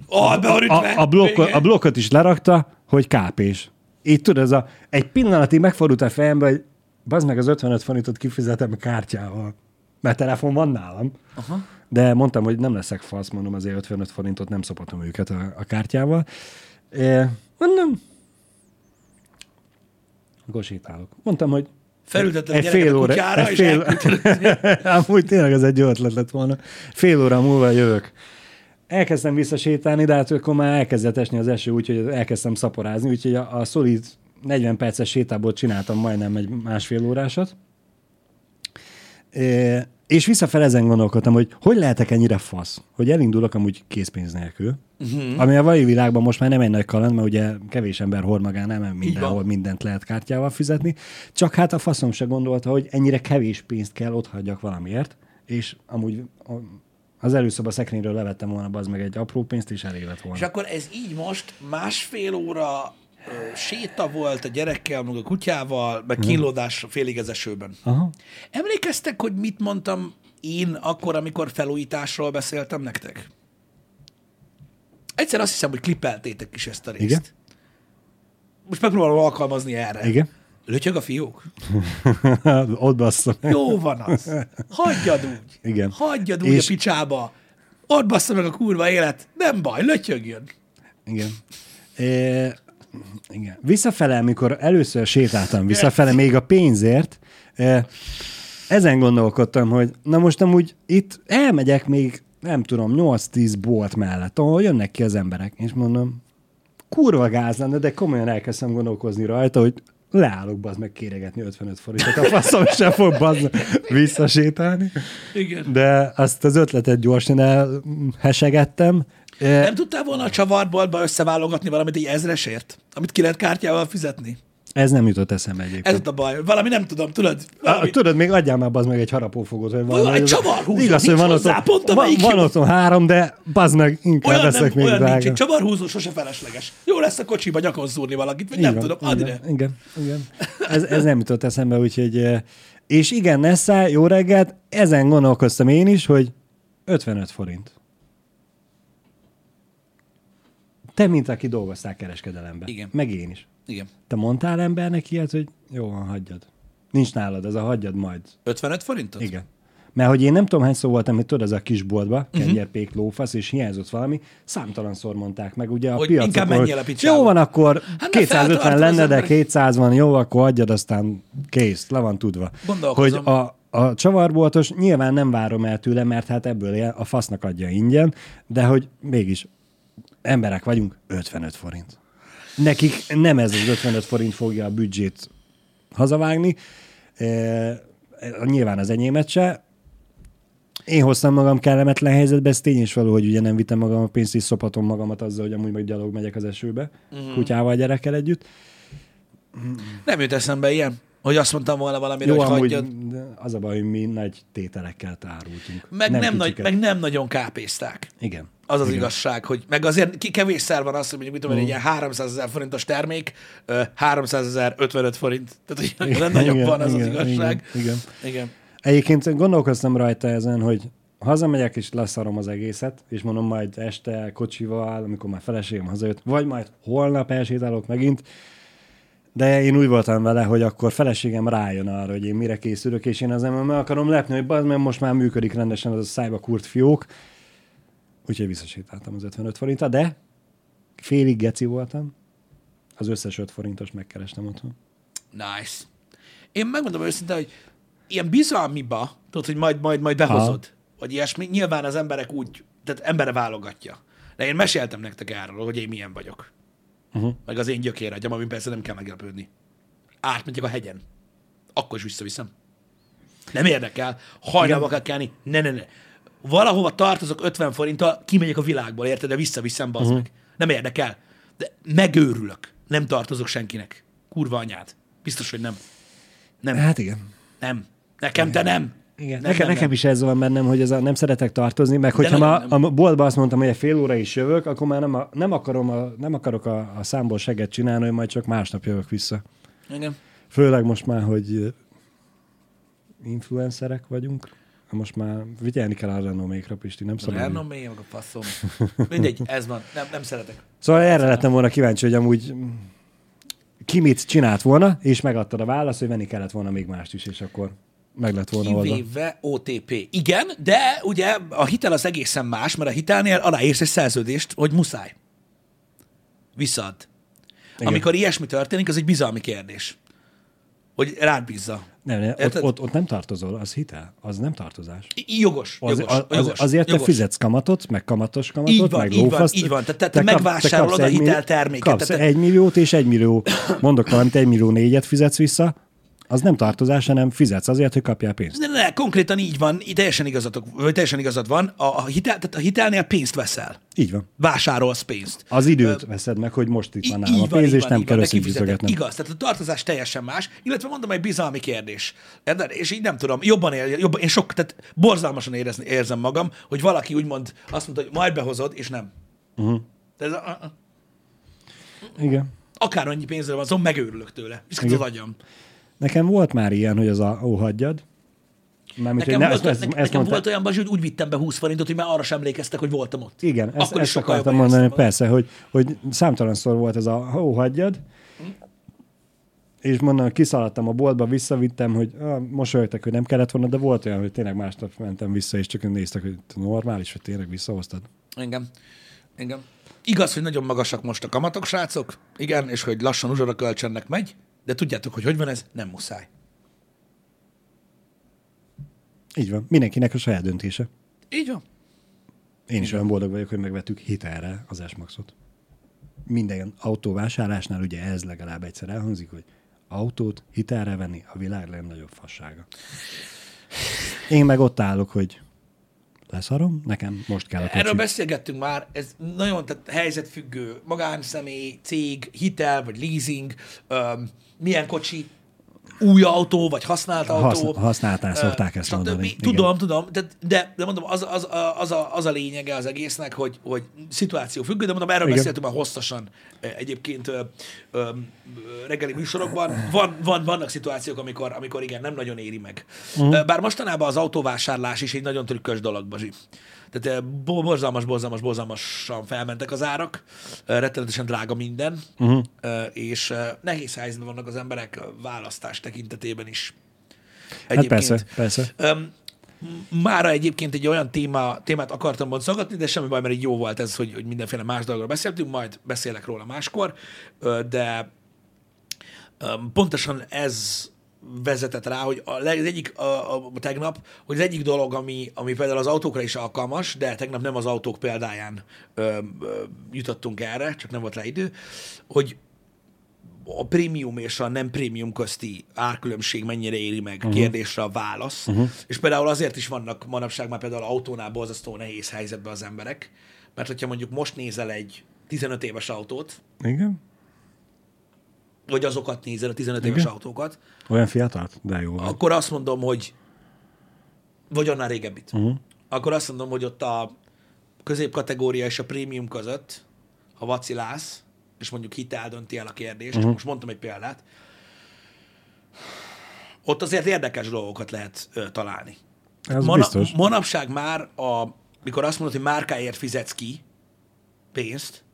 Oh, be. A, a, blokkot, Igen. a blokkot is lerakta, hogy kápés. Így tudod, ez a, egy pillanatig megfordult a fejembe, hogy bazd meg az 55 forintot kifizetem a kártyával. Mert telefon van nálam. Aha. De mondtam, hogy nem leszek fasz, mondom, azért 55 forintot nem szopatom őket a, a kártyával. E, mondom, akkor sétálok. Mondtam, hogy Felültetted a egy fél óra, kutyára, egy fél. Amúgy tényleg az egy jó ötlet lett volna. Fél óra múlva jövök. Elkezdtem visszasétálni, de hát akkor már elkezdett esni az eső, úgyhogy elkezdtem szaporázni, úgyhogy a, a szolid 40 perces sétából csináltam majdnem egy másfél órásat. E, és visszafele ezen gondolkodtam, hogy hogy lehetek ennyire fasz, hogy elindulok amúgy készpénz nélkül, uh-huh. ami a mai világban most már nem egy nagy kaland, mert ugye kevés ember hord magán, nem mindenhol mindent lehet kártyával fizetni, csak hát a faszom se gondolta, hogy ennyire kevés pénzt kell otthagyjak valamiért, és amúgy az előszoba szekrényről levettem volna az meg egy apró pénzt, és elég lett volna. És akkor ez így most másfél óra séta volt a gyerekkel, meg a kutyával, meg kínlódás félig az esőben. Aha. Emlékeztek, hogy mit mondtam én akkor, amikor felújításról beszéltem nektek? Egyszer azt hiszem, hogy klippeltétek is ezt a részt. Igen. Most megpróbálom alkalmazni erre. Igen. Lötyög a fiók? Ott basszom. Jó van az. Hagyjad úgy. Igen. Hagyjad úgy És- a picsába. Ott bassza meg a kurva élet. Nem baj, lötyögjön. Igen. E, igen. Visszafele, amikor először sétáltam visszafele, még a pénzért, ezen gondolkodtam, hogy na most amúgy itt elmegyek még, nem tudom, 8-10 bolt mellett, ahol jönnek ki az emberek, és mondom, kurva gáz lenne, de komolyan elkezdtem gondolkozni rajta, hogy leállok bazd meg kéregetni 55 forintot, a faszom sem fog bazd visszasétálni. Igen. De azt az ötletet gyorsan elhesegettem. Nem tudtál volna a csavarboltba összeválogatni valamit egy ezresért, amit ki lehet kártyával fizetni? Ez nem jutott eszembe egyébként. Ez ott a baj. Valami nem tudom, tudod? Valami... tudod, még adjál már bazd meg egy harapófogot, vagy valami. egy csavarhúzó, Igaz, hogy nincs van hozzá, otthon, pont van, van otthon három, de bazd meg, inkább Olyan, nem, veszek még olyan nincs, drága. egy csavarhúzó sose felesleges. Jó lesz a kocsiba nyakon szúrni valakit, vagy nem van, tudom, add ide. Igen, igen. Ez, ez nem jutott eszembe, úgyhogy... eh, És igen, Nessa, jó reggelt, ezen gondolkoztam én is, hogy 55 forint. Te, mint aki dolgoztál kereskedelemben. Igen. Meg én is. Igen. Te mondtál embernek ilyet, hogy jó van, hagyjad. Nincs nálad, ez a hagyjad majd. 55 forintot? Igen. Mert hogy én nem tudom, hányszor voltam, hogy tudod, ez a kisboltba, Mhm. uh-huh. kengyerpék, lófasz, és hiányzott valami, számtalanszor mondták meg, ugye a Hogy piacokon, inkább menjél a picsába. Jó van, akkor Hát, mert 250 feltartod az lenne, de emberek. 200 van, jó, akkor adjad, aztán kész, le van tudva. Hogy a, a csavarboltos nyilván nem várom el tőle, mert hát ebből él, a fasznak adja ingyen, de hogy mégis emberek vagyunk, 55 forint. nekik nem ez az 55 forint fogja a büdzsét hazavágni, e, nyilván az enyémet se. Én hoztam magam kellemetlen helyzetbe, ez tény is való, hogy ugye nem vittem magam a pénzt, és szophatom magamat azzal, hogy amúgy meg gyalog megyek az esőbe, mm. kutyával, gyerekkel együtt. Nem jut eszembe ilyen, hogy azt mondtam volna valamire, Jó, hogy amúgy hagyjad. az a baj, hogy mi nagy tételekkel tárultunk. Meg nem, nem, nagy, meg nem nagyon kápézták. Igen. Az az Igen. igazság, hogy meg azért ki- kevésszer van az, hogy mondjuk mit tudom, én, egy ilyen 300 ezer forintos termék, ö, 300 ezer 55 forint. Tehát, hogy nem nagyobb Igen, van az az igen, igazság. Igen, igen. Igen. Egyébként gondolkoztam rajta ezen, hogy hazamegyek és leszarom az egészet, és mondom majd este kocsival, amikor már feleségem hazajött, vagy majd holnap elsétálok megint, de én úgy voltam vele, hogy akkor feleségem rájön arra, hogy én mire készülök, és én az meg akarom lepni, hogy bazd, mert most már működik rendesen az a szájba kurt fiók. Úgyhogy visszasétáltam az 55 forintra, de félig geci voltam. Az összes 5 forintos megkerestem otthon. Nice. Én megmondom őszintén, hogy ilyen bizalmiba, tudod, hogy majd, majd, majd behozod, vagy ilyesmi, nyilván az emberek úgy, tehát embere válogatja. De én meséltem nektek erről, hogy én milyen vagyok. Uh-huh. Meg az én gyökéragyam, amin persze nem kell meglepődni. Átmegyek a hegyen. Akkor is visszaviszem. Nem érdekel. Hajnalba kell kelni. Ne, ne, ne. Valahova tartozok 50 forinttal, kimegyek a világból, érted? De visszaviszem, bazd uh-huh. meg. Nem érdekel. De megőrülök. Nem tartozok senkinek. Kurva anyád. Biztos, hogy nem. Nem. Hát igen. Nem. Nekem te nem. Igen, nem, nekem, nem, nekem is ez van bennem, hogy ez a, nem szeretek tartozni, meg hogyha ma a boltba azt mondtam, hogy egy fél óra is jövök, akkor már nem, a, nem, akarom a, nem akarok a, a számból seget csinálni, hogy majd csak másnap jövök vissza. Igen. Főleg most már, hogy influencerek vagyunk, most már vigyelni kell a renomékra, Pisti, nem szabad. Renom mély, meg a faszom. Mindegy, ez van. Nem, nem szeretek. Szóval erre lettem volna kíváncsi, hogy amúgy ki mit csinált volna, és megadtad a választ, hogy venni kellett volna még mást is, és akkor meg lett volna. Kivéve OTP. Igen, de ugye a hitel az egészen más, mert a hitelnél aláírsz egy szerződést, hogy muszáj. Visszaad. Igen. Amikor ilyesmi történik, az egy bizalmi kérdés. Hogy rád bízza. Nem, nem ott, ott, ott, nem tartozol, az hitel, az nem tartozás. I- jogos, Az, jogos, az, jogos, azért jogos. te fizetsz kamatot, meg kamatos kamatot, Így van, meg így van, lófaszt. így van. Tehát te megvásárolod kapsz a hitelterméket. Kapsz Tehát- egy milliót és egy millió, mondok valamit, egy millió négyet fizetsz vissza, az nem tartozás, hanem fizetsz azért, hogy kapjál pénzt. Ne, ne, konkrétan így van, teljesen igazatok, vagy teljesen igazad van. A, a, hitel, tehát a hitelnél pénzt veszel. Így van. Vásárolsz pénzt. Az időt veszed meg, hogy most itt van nálam a pénz, és nem kell de összegyűjtögetnem. Igaz, tehát a tartozás teljesen más, illetve mondom, egy bizalmi kérdés. Érted? És így nem tudom, jobban, ér, jobban én sok, tehát borzalmasan érezni, érzem magam, hogy valaki úgymond azt mondta, hogy majd behozod, és nem. Uh-huh. Ez a, a, a, Igen. akár annyi pénzről van szó, megőrülök tőle. Viszont az agyam. Nekem volt már ilyen, hogy az a ó, hagyjad. Mármint, Nekem, hogy volt, ne- ezt- ne, ezt nekem volt olyan bazsi, hogy úgy vittem be 20 forintot, hogy már arra sem emlékeztek, hogy voltam ott. Igen, ezt, Akkor ezt sokkal akartam mondani, éreztem persze, hogy, hogy számtalanszor volt ez a ó, hagyjad, és mondom, kiszaladtam a boltba, visszavittem, hogy ah, mosolyogtak, hogy nem kellett volna, de volt olyan, hogy tényleg másnap mentem vissza, és csak néztek, hogy normális, hogy tényleg visszahoztad. Igen. Igen. Igaz, hogy nagyon magasak most a kamatok, srácok. Igen, és hogy lassan uzsora kölcsönnek megy, de tudjátok, hogy hogy van ez? Nem muszáj. Így van, mindenkinek a saját döntése. Így van. Én is olyan boldog vagyok, hogy megvettük hitelre az S-Maxot. Minden autóvásárlásnál ugye ez legalább egyszer elhangzik, hogy autót hitelre venni a világ legnagyobb fassága. Én meg ott állok, hogy leszarom, nekem most kell a kocsi. Erről beszélgettünk már, ez nagyon tehát helyzetfüggő, magánszemély, cég, hitel vagy leasing, öm, milyen kocsi, új autó vagy használt autó. Haszn- használtnál ö, szokták ezt stb. mondani, igen. Tudom, tudom, de, de, de mondom, az, az, az, a, az a lényege az egésznek, hogy, hogy szituáció függő, de mondom, erről Igen. beszéltünk már hosszasan egyébként ö, ö, reggeli műsorokban. Van, van, vannak szituációk, amikor, amikor igen, nem nagyon éri meg. Uh-huh. Bár mostanában az autóvásárlás is egy nagyon trükkös dolog, Bazsi. Tehát bo- borzalmas, borzalmas, borzalmasan felmentek az árak, ö, rettenetesen drága minden, uh-huh. és nehéz helyzetben vannak az emberek választás tekintetében is. Hát persze, persze. Öm, mára egyébként egy olyan téma, témát akartam boncolgatni, de semmi baj, mert így jó volt ez, hogy, hogy mindenféle más dologról beszéltünk, majd beszélek róla máskor, de pontosan ez vezetett rá, hogy a, leg- az egyik, a, a, tegnap, hogy az egyik dolog, ami, ami például az autókra is alkalmas, de tegnap nem az autók példáján ö, ö, jutottunk erre, csak nem volt rá idő, hogy a prémium és a nem prémium közti árkülönbség mennyire éri meg uh-huh. kérdésre a válasz. Uh-huh. És például azért is vannak manapság már például autónál borzasztó nehéz helyzetben az emberek, mert hogyha mondjuk most nézel egy 15 éves autót, Igen? Vagy azokat nézel, a 15 éves autókat, Olyan fiatalt? De jó. akkor azt mondom, hogy vagy annál régebbit. Uh-huh. Akkor azt mondom, hogy ott a középkategória és a prémium között, ha vacilálsz, és mondjuk hitel dönti el a kérdést, uh-huh. Most mondtam egy példát, ott azért érdekes dolgokat lehet ö, találni. Ez Mana- biztos. manapság már, a, mikor azt mondod, hogy márkáért fizetsz ki pénzt,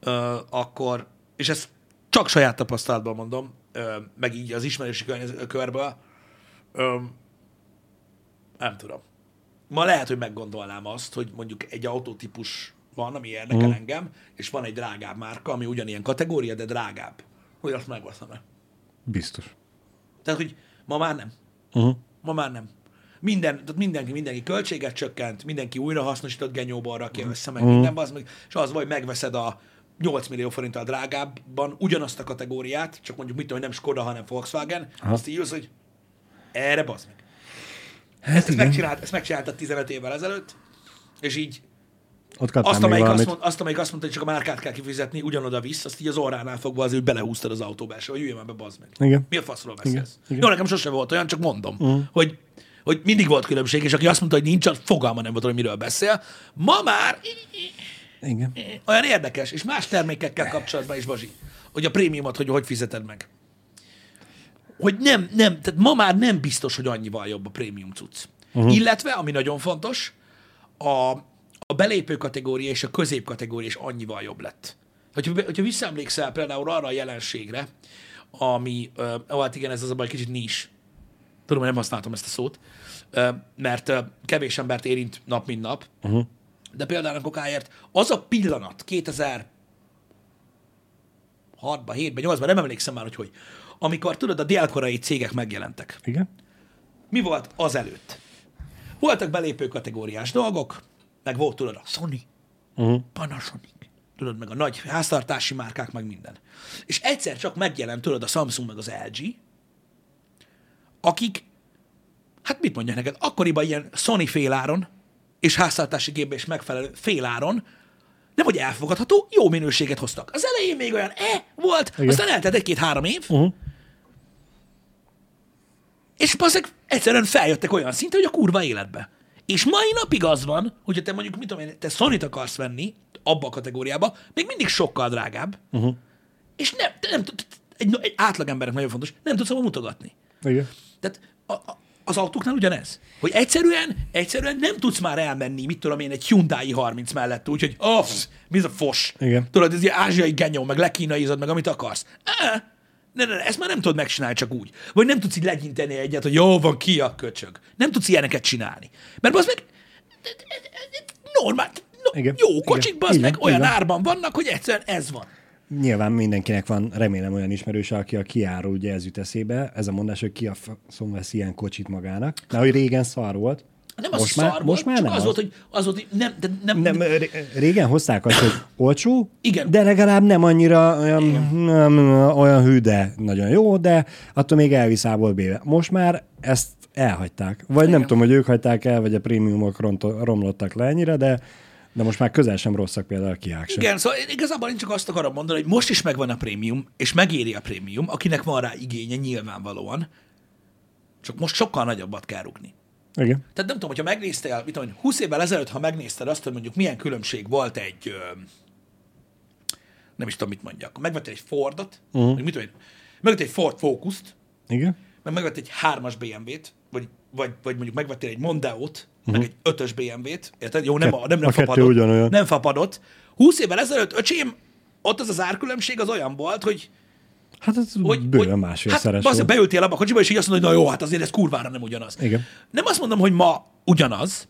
ö, akkor, és ezt csak saját tapasztalatban mondom, meg így az környez- körből, nem tudom. Ma lehet, hogy meggondolnám azt, hogy mondjuk egy autótípus van, ami érdekel Mhm. engem, és van egy drágább márka, ami ugyanilyen kategória, de drágább. Hogy azt megveszem-e. Biztos. Tehát, hogy ma már nem. Uh-huh. Ma már nem. Minden, tehát mindenki, mindenki költséget csökkent, mindenki újra hasznosított genyóban rakja össze, meg minden, az meg, és az vagy megveszed a 8 millió forinttal drágábban ugyanazt a kategóriát, csak mondjuk mit tudom, hogy nem Skoda, hanem Volkswagen, Aha. azt így jössz, hogy erre bazd meg. Hát Ezt, igen. megcsinált, ezt megcsináltad 15 évvel ezelőtt, és így Ott azt amelyik azt, mond, azt, amelyik azt mondta, hogy csak a márkát kell kifizetni, ugyanoda visz, azt így az orránál fogva azért, hogy belehúztad az autóbelső, hogy jöjjön már be, bazd meg. Igen. Mi a faszról beszélsz? igen. Jó, nekem sose volt olyan, csak mondom, uh-huh. hogy, hogy mindig volt különbség, és aki azt mondta, hogy nincs, az fogalma nem volt, hogy miről beszél. Ma már Igen. olyan érdekes, és más termékekkel kapcsolatban is, Bazsi, hogy a prémiumot, hogy hogy fizeted meg. Hogy nem, nem, tehát ma már nem biztos, hogy annyival jobb a prémium cucc. Uh-huh. Illetve, ami nagyon fontos, a, a belépő kategória és a közép kategória is annyival jobb lett. Hogyha, hogyha visszaemlékszel például arra a jelenségre, ami, ó, hát igen, ez az a baj, kicsit nis. Tudom, hogy nem használtam ezt a szót, mert kevés embert érint nap, mint nap, Uh-huh. De például a kokáért az a pillanat 2006-ban, 7-ben, 8-ban, nem emlékszem már, hogy hogy, amikor tudod, a dél-koreai cégek megjelentek. Igen? Mi volt az előtt? Voltak belépő kategóriás dolgok, meg volt tudod a Sony, Uh-huh. Panasonic, tudod, meg a nagy háztartási márkák, meg minden. És egyszer csak megjelent, tudod, a Samsung meg az LG, akik, hát mit mondjak neked, akkoriban ilyen Sony féláron, és háztartási gépbe is megfelelő féláron, nem hogy elfogadható, jó minőséget hoztak. Az elején még olyan e volt, Igen. aztán eltelt egy-két-három év, Uh-huh. és bazzeg egyszerűen feljöttek olyan szintre, hogy a kurva életbe. És mai napig az van, hogyha te mondjuk, mit tudom én, te sony akarsz venni, abba a kategóriába, még mindig sokkal drágább, Uh-huh. és nem, nem egy, egy átlagembernek nagyon fontos, nem tudsz abba mutogatni. Igen. Tehát a, a, az autóknál ugyanez. Hogy egyszerűen, egyszerűen nem tudsz már elmenni, mit tudom én, egy Hyundai 30 mellett, úgyhogy oh, mi ez a fos? Igen. Tudod, ez ilyen ázsiai genyó, meg lekínaizod, meg amit akarsz. Á, ne, ne, ne, ezt már nem tudod megcsinálni csak úgy. Vagy nem tudsz így legyinteni egyet, hogy jó, van ki a köcsög. Nem tudsz ilyeneket csinálni. Mert az meg normál, no, Igen. jó kocsik, az meg olyan Igen. árban vannak, hogy egyszerűen ez van. Nyilván mindenkinek van, remélem olyan ismerőse, aki a kiáró, ugye ez jut eszébe, ez a mondás, hogy ki a faszom vesz ilyen kocsit magának. Mert hogy régen szar volt. Nem az most szar már, volt, most már nem az, az. volt, hogy, az volt, hogy nem, de nem, Nem, ré- régen hozták azt, hogy olcsó, Igen. de legalább nem annyira olyan, nem, olyan hű, de nagyon jó, de attól még elviszából béve. Most már ezt elhagyták. Vagy Igen. nem tudom, hogy ők hagyták el, vagy a prémiumok romlottak le ennyire, de, de most már közel sem rosszak például a kiák sem. Igen, szóval igazából én csak azt akarom mondani, hogy most is megvan a prémium, és megéri a prémium, akinek van rá igénye nyilvánvalóan, csak most sokkal nagyobbat kell rúgni. Igen. Tehát nem tudom, hogyha megnéztél, mit tudom, én, 20 évvel ezelőtt, ha megnézted azt, hogy mondjuk milyen különbség volt egy, nem is tudom, mit mondjak, megvettél egy Fordot, uh-huh. vagy mit tudom, megvettél egy Ford Focus-t, Igen. meg megvettél egy hármas BMW-t, vagy, vagy, vagy mondjuk megvettél egy Mondeo-t, uh-huh. meg egy ötös BMW-t, érted? Jó, nem, a, nem, nem Mhm. a fapadott. ugyanolyan. Nem fapadott. 20 évvel ezelőtt, öcsém, ott az az árkülönbség az olyan volt, hogy Hát ez hogy, bőven hogy másfélszeres hát, bazdmeg, beültél abba a kocsiba, és így azt mondod, hogy na jó, hát azért ez kurvára nem ugyanaz. Igen. Nem azt mondom, hogy ma ugyanaz,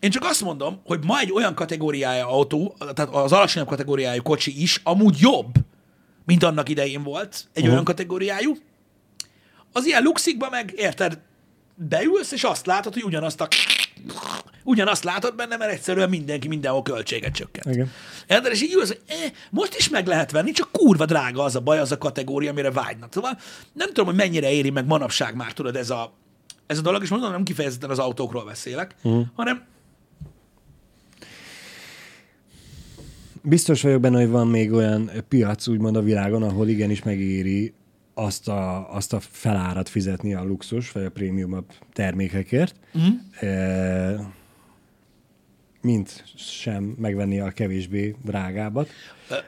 én csak azt mondom, hogy ma egy olyan kategóriája autó, tehát az alacsonyabb kategóriájú kocsi is amúgy jobb, mint annak idején volt egy uh-huh. olyan kategóriájú, Az ilyen luxikba meg, érted, beülsz, és azt látod, hogy ugyanazt a ugyanazt látod benne, mert egyszerűen mindenki mindenhol költséget csökkent. Igen. Érted? És így ülsz, hogy eh, most is meg lehet venni, csak kurva drága az a baj, az a kategória, amire vágynak. Szóval nem tudom, hogy mennyire éri meg manapság már, tudod, ez a, ez a dolog, és mondom, nem kifejezetten az autókról beszélek, uh-huh. hanem Biztos vagyok benne, hogy van még olyan piac, úgymond a világon, ahol igenis megéri azt a, azt a felárat fizetni a luxus vagy a prémium termékekért, uh-huh. e, mint sem megvenni a kevésbé drágábbat.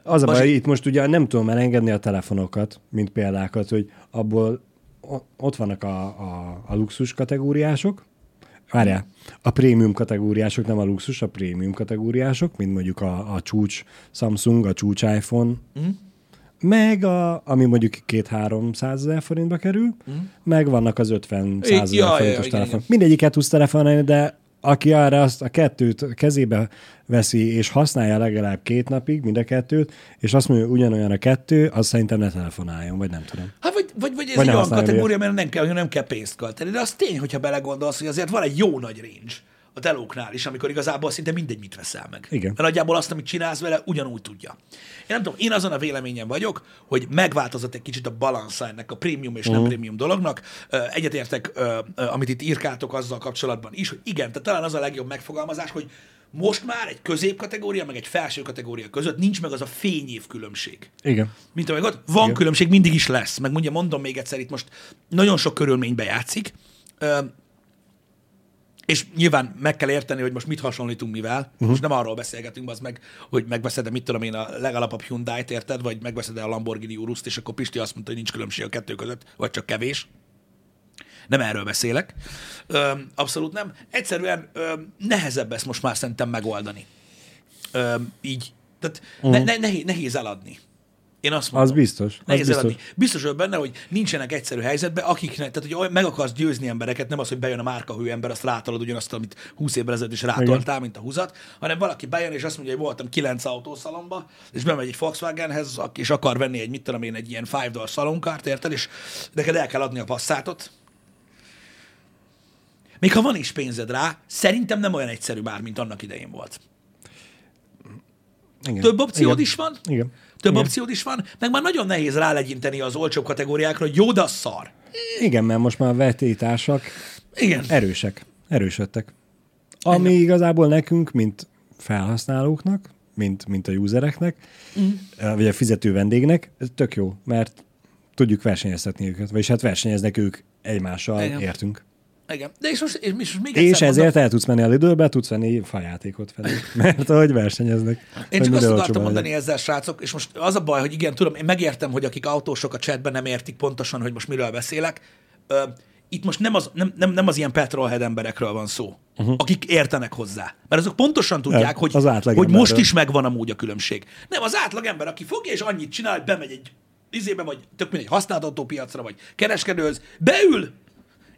Az a baj, itt most ugye nem tudom elengedni a telefonokat, mint példákat, hogy abból ott vannak a, a, a luxus kategóriások, Várjál, a prémium kategóriások, nem a luxus, a prémium kategóriások, mint mondjuk a, a csúcs Samsung, a csúcs iPhone, mm. Meg a, ami mondjuk két-három ezer forintba kerül, mm. meg vannak az 50 ezer ja, forintos ja, telefon. Mindegyiket tudsz telefonálni, de aki arra azt a kettőt kezébe veszi, és használja legalább két napig, mind a kettőt, és azt mondja, ugyanolyan a kettő, az szerintem ne telefonáljon, vagy nem tudom. Hát vagy, vagy, vagy ez vagy egy olyan kategória, mert nem kell, nem kell pénzt költeni, de az tény, hogyha belegondolsz, hogy azért van egy jó nagy range a telóknál is, amikor igazából szinte mindegy, mit veszel meg. Igen. Mert nagyjából azt, amit csinálsz vele, ugyanúgy tudja. Én nem tudom, én azon a véleményen vagyok, hogy megváltozott egy kicsit a balansza ennek a prémium és uh-huh. nem mhm. prémium dolognak. Egyetértek, amit itt írkáltok azzal kapcsolatban is, hogy igen, tehát talán az a legjobb megfogalmazás, hogy most már egy középkategória, meg egy felső kategória között nincs meg az a fényév különbség. Igen. Mint amíg ott van Igen. különbség, mindig is lesz. Meg mondja, mondom még egyszer, itt most nagyon sok körülménybe játszik. És nyilván meg kell érteni, hogy most mit hasonlítunk mivel. Uh-huh. Most nem arról beszélgetünk, az meg, hogy megveszed-e, mit tudom én, a legalapabb Hyundai-t, érted, vagy megveszed-e a Lamborghini Urus-t, és akkor Pisti azt mondta, hogy nincs különbség a kettő között, vagy csak kevés. Nem erről beszélek. Ö, abszolút nem. Egyszerűen ö, nehezebb ezt most már szerintem megoldani. Ö, így. Tehát uh-huh. ne, ne, nehéz, nehéz eladni. Én azt mondom. Az biztos. Az biztos. Eladni. biztos vagyok benne, hogy nincsenek egyszerű helyzetben, akiknek, tehát hogy meg akarsz győzni embereket, nem az, hogy bejön a márkahő ember, azt rátalad ugyanazt, amit 20 évvel ezelőtt is rátoltál, mint a húzat, hanem valaki bejön, és azt mondja, hogy voltam 9 autószalomba, és bemegy egy Volkswagenhez, és akar venni egy, mit tudom én, egy ilyen 5 dollar szalonkárt, érted, és neked el kell adni a passzátot, még ha van is pénzed rá, szerintem nem olyan egyszerű már, mint annak idején volt. Igen. Több opciód Igen. is van? Igen. Több Igen. opciód is van, meg már nagyon nehéz rálegyinteni az olcsóbb kategóriákra, hogy jó, de szar. Igen, mert most már a vetétársak Igen. erősek, erősödtek. Ami Igen. igazából nekünk, mint felhasználóknak, mint, mint a usereknek, mm. vagy a fizető vendégnek, ez tök jó, mert tudjuk versenyeztetni őket, vagyis hát versenyeznek ők egymással, Igen. értünk. Igen. De és most, és most még És ezért mondom, el tudsz menni a Lidlbe, tudsz venni fajátékot felé, mert ahogy versenyeznek. Én csak azt akartam mondani ezzel, ezzel, srácok, és most az a baj, hogy igen, tudom, én megértem, hogy akik autósok a chatben nem értik pontosan, hogy most miről beszélek. Ö, itt most nem az, nem, nem, nem az ilyen petrolhead emberekről van szó, uh-huh. akik értenek hozzá. Mert azok pontosan tudják, hogy, hogy most is megvan amúgy a különbség. Nem, az átlagember, aki fogja és annyit csinál, hogy bemegy egy izébe, vagy tök mindegy használt autópiacra, vagy kereskedőz, beül,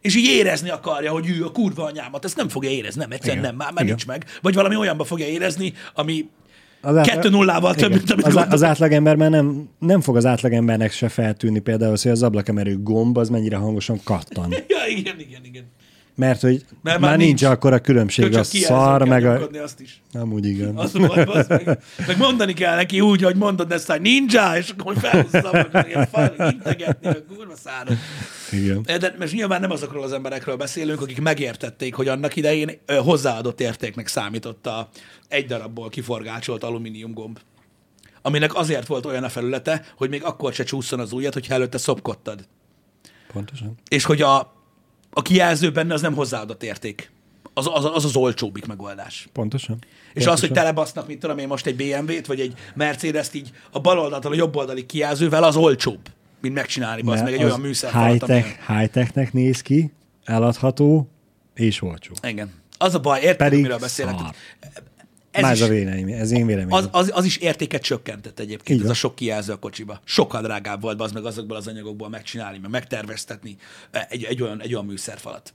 és így érezni akarja, hogy ő a kurva anyámat, ezt nem fogja érezni, nem, egyszerűen Igen. nem, már, már nincs meg. Vagy valami olyanba fogja érezni, ami az átlag... kettő nullával több, mint amit az, az átlagember már nem, nem fog az átlagembernek se feltűnni például, hogy az ablakemerő gomb az mennyire hangosan kattan. ja, igen, igen, igen. Mert hogy Mert már, már nincs, nincs akkor a különbség, a szar, meg a... Azt is. úgy igen. Az baj, az meg, meg, mondani kell neki úgy, hogy mondod ezt, hogy ninja, és akkor felhúzzam, hogy ilyen fal, integetni, a kurva szárat. Igen. De most nyilván nem azokról az emberekről beszélünk, akik megértették, hogy annak idején hozzáadott értéknek számított a egy darabból kiforgácsolt alumínium gomb aminek azért volt olyan a felülete, hogy még akkor se csúszson az ujjat, hogyha előtte szopkodtad. Pontosan. És hogy a, a kijelző benne az nem hozzáadott érték. Az az, az, az olcsóbbik megoldás. Pontosan. És Pontosan. az, hogy telebasznak, mint tudom én most egy BMW-t, vagy egy Mercedes-t így a bal oldaltól a jobb oldali kijelzővel, az olcsóbb, mint megcsinálni, az meg egy olyan műszer. High-tech, high-technek néz ki, eladható és olcsó. Igen. Az a baj, érted, miről beszélek. Ez, Más is, a vélemény, ez én véleményem. Az, az, az, is értéket csökkentett egyébként, ez a sok kijelző a kocsiba. Sokkal drágább volt az meg azokból az anyagokból megcsinálni, meg megterveztetni egy, egy, olyan, egy olyan műszerfalat.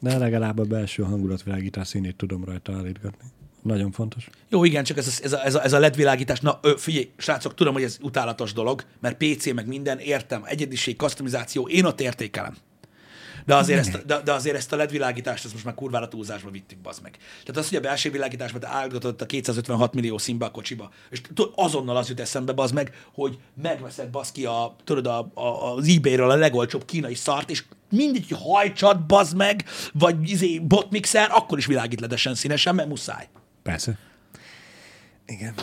De legalább a belső hangulatvilágítás színét tudom rajta állítgatni. Nagyon fontos. Jó, igen, csak ez a, ez a, ez a, ez a LED világítás. Na, ö, figyelj, srácok, tudom, hogy ez utálatos dolog, mert PC meg minden, értem, egyediség, customizáció, én ott értékelem. De azért, ezt, de, de azért ezt a LED világítást, ezt most már kurvára túlzásba vittük, bazd meg. Tehát az, hogy a belső világításban te állgatod a 256 millió színbe a kocsiba, és azonnal az jut eszembe, bazd meg, hogy megveszed, bazd ki a, tudod, a, a, az eBay-ről a legolcsóbb kínai szart, és mindig, hogy hajtsad, bazd meg, vagy izé, botmixer, akkor is világít ledesen színesen, mert muszáj. Persze. Igen.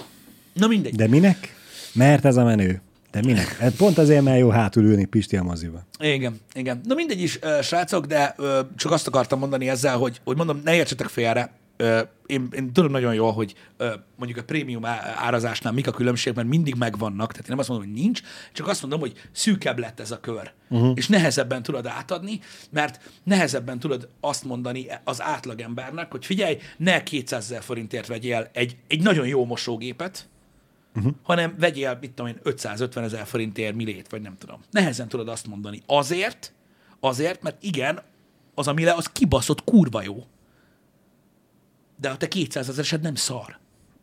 Na mindegy. De minek? Mert ez a menő. De minek? Hát pont azért, mert jó hátul ülni Pisti a moziba. Igen, igen. Na mindegy is, srácok, de csak azt akartam mondani ezzel, hogy, hogy mondom, ne értsetek félre, én, én tudom nagyon jól, hogy mondjuk a prémium árazásnál mik a különbség, mert mindig megvannak, tehát én nem azt mondom, hogy nincs, csak azt mondom, hogy szűkebb lett ez a kör, uh-huh. és nehezebben tudod átadni, mert nehezebben tudod azt mondani az átlagembernek, hogy figyelj, ne 200 ezer forintért vegyél egy, egy nagyon jó mosógépet, uh-huh. hanem vegyél, mit tudom én, 550 ezer forintért millét, vagy nem tudom. Nehezen tudod azt mondani. Azért, azért, mert igen, az a mile, az kibaszott kurva jó. De a te 200 ezeresed nem szar.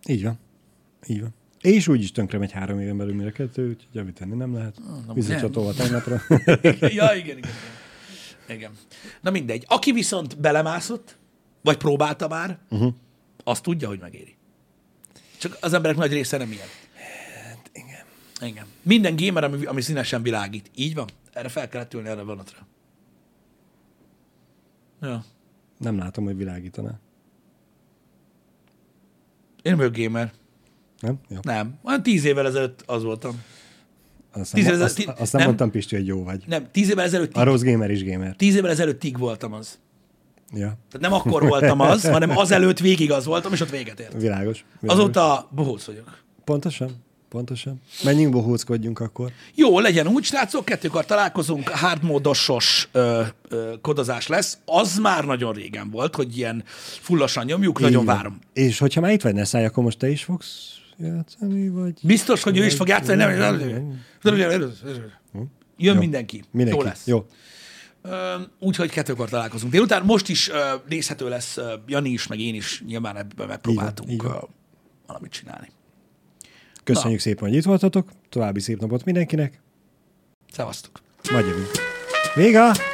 Így van. Így van. És úgy is tönkre megy három éven belül mire kettő, úgyhogy javítani nem lehet. Visszacsatolva tegnapra. ja, igen, igen, igen. Igen. Na mindegy. Aki viszont belemászott, vagy próbálta már, uh-huh. az tudja, hogy megéri. Csak az emberek nagy része nem ilyen. Hát igen. Minden gamer, ami, ami színesen világít. Így van. Erre fel kellett ülni erre a vonatra. Ja. Nem látom, hogy világítaná. Én vagyok gamer. Nem? Jó. Nem. Olyan tíz évvel ezelőtt az voltam. Azt Tíz nem, ezer- azt, tí- azt nem nem? mondtam, Pisti, hogy jó vagy. Nem, tíz évvel ezelőtt, A rossz gamer is gamer. tíz évvel ezelőtt tig voltam az. Ja, Tehát nem akkor voltam az, hanem azelőtt végig az voltam, és ott véget ért. világos. világos. Azóta bohóc vagyok. Pontosan, pontosan. Menjünk bohóckodjunk akkor. Jó, legyen úgy, srácok, kettőkor találkozunk, hardmódosos ö, ö, kodozás lesz. Az már nagyon régen volt, hogy ilyen fullosan nyomjuk, nagyon Így van. várom. És hogyha már itt vagy, ne szállj, akkor most te is fogsz játszani, vagy... Biztos, hogy ő is fog játszani, nem? Jön mindenki. Mindenki. Jó lesz. Jó. Úgyhogy kettőkor találkozunk. Délután most is ö, nézhető lesz, Jani is, meg én is nyilván ebben megpróbáltunk így van. ö, valamit csinálni. Köszönjük szépen, hogy itt voltatok. További szép napot mindenkinek. Szevasztok! Majd jövünk. Vége!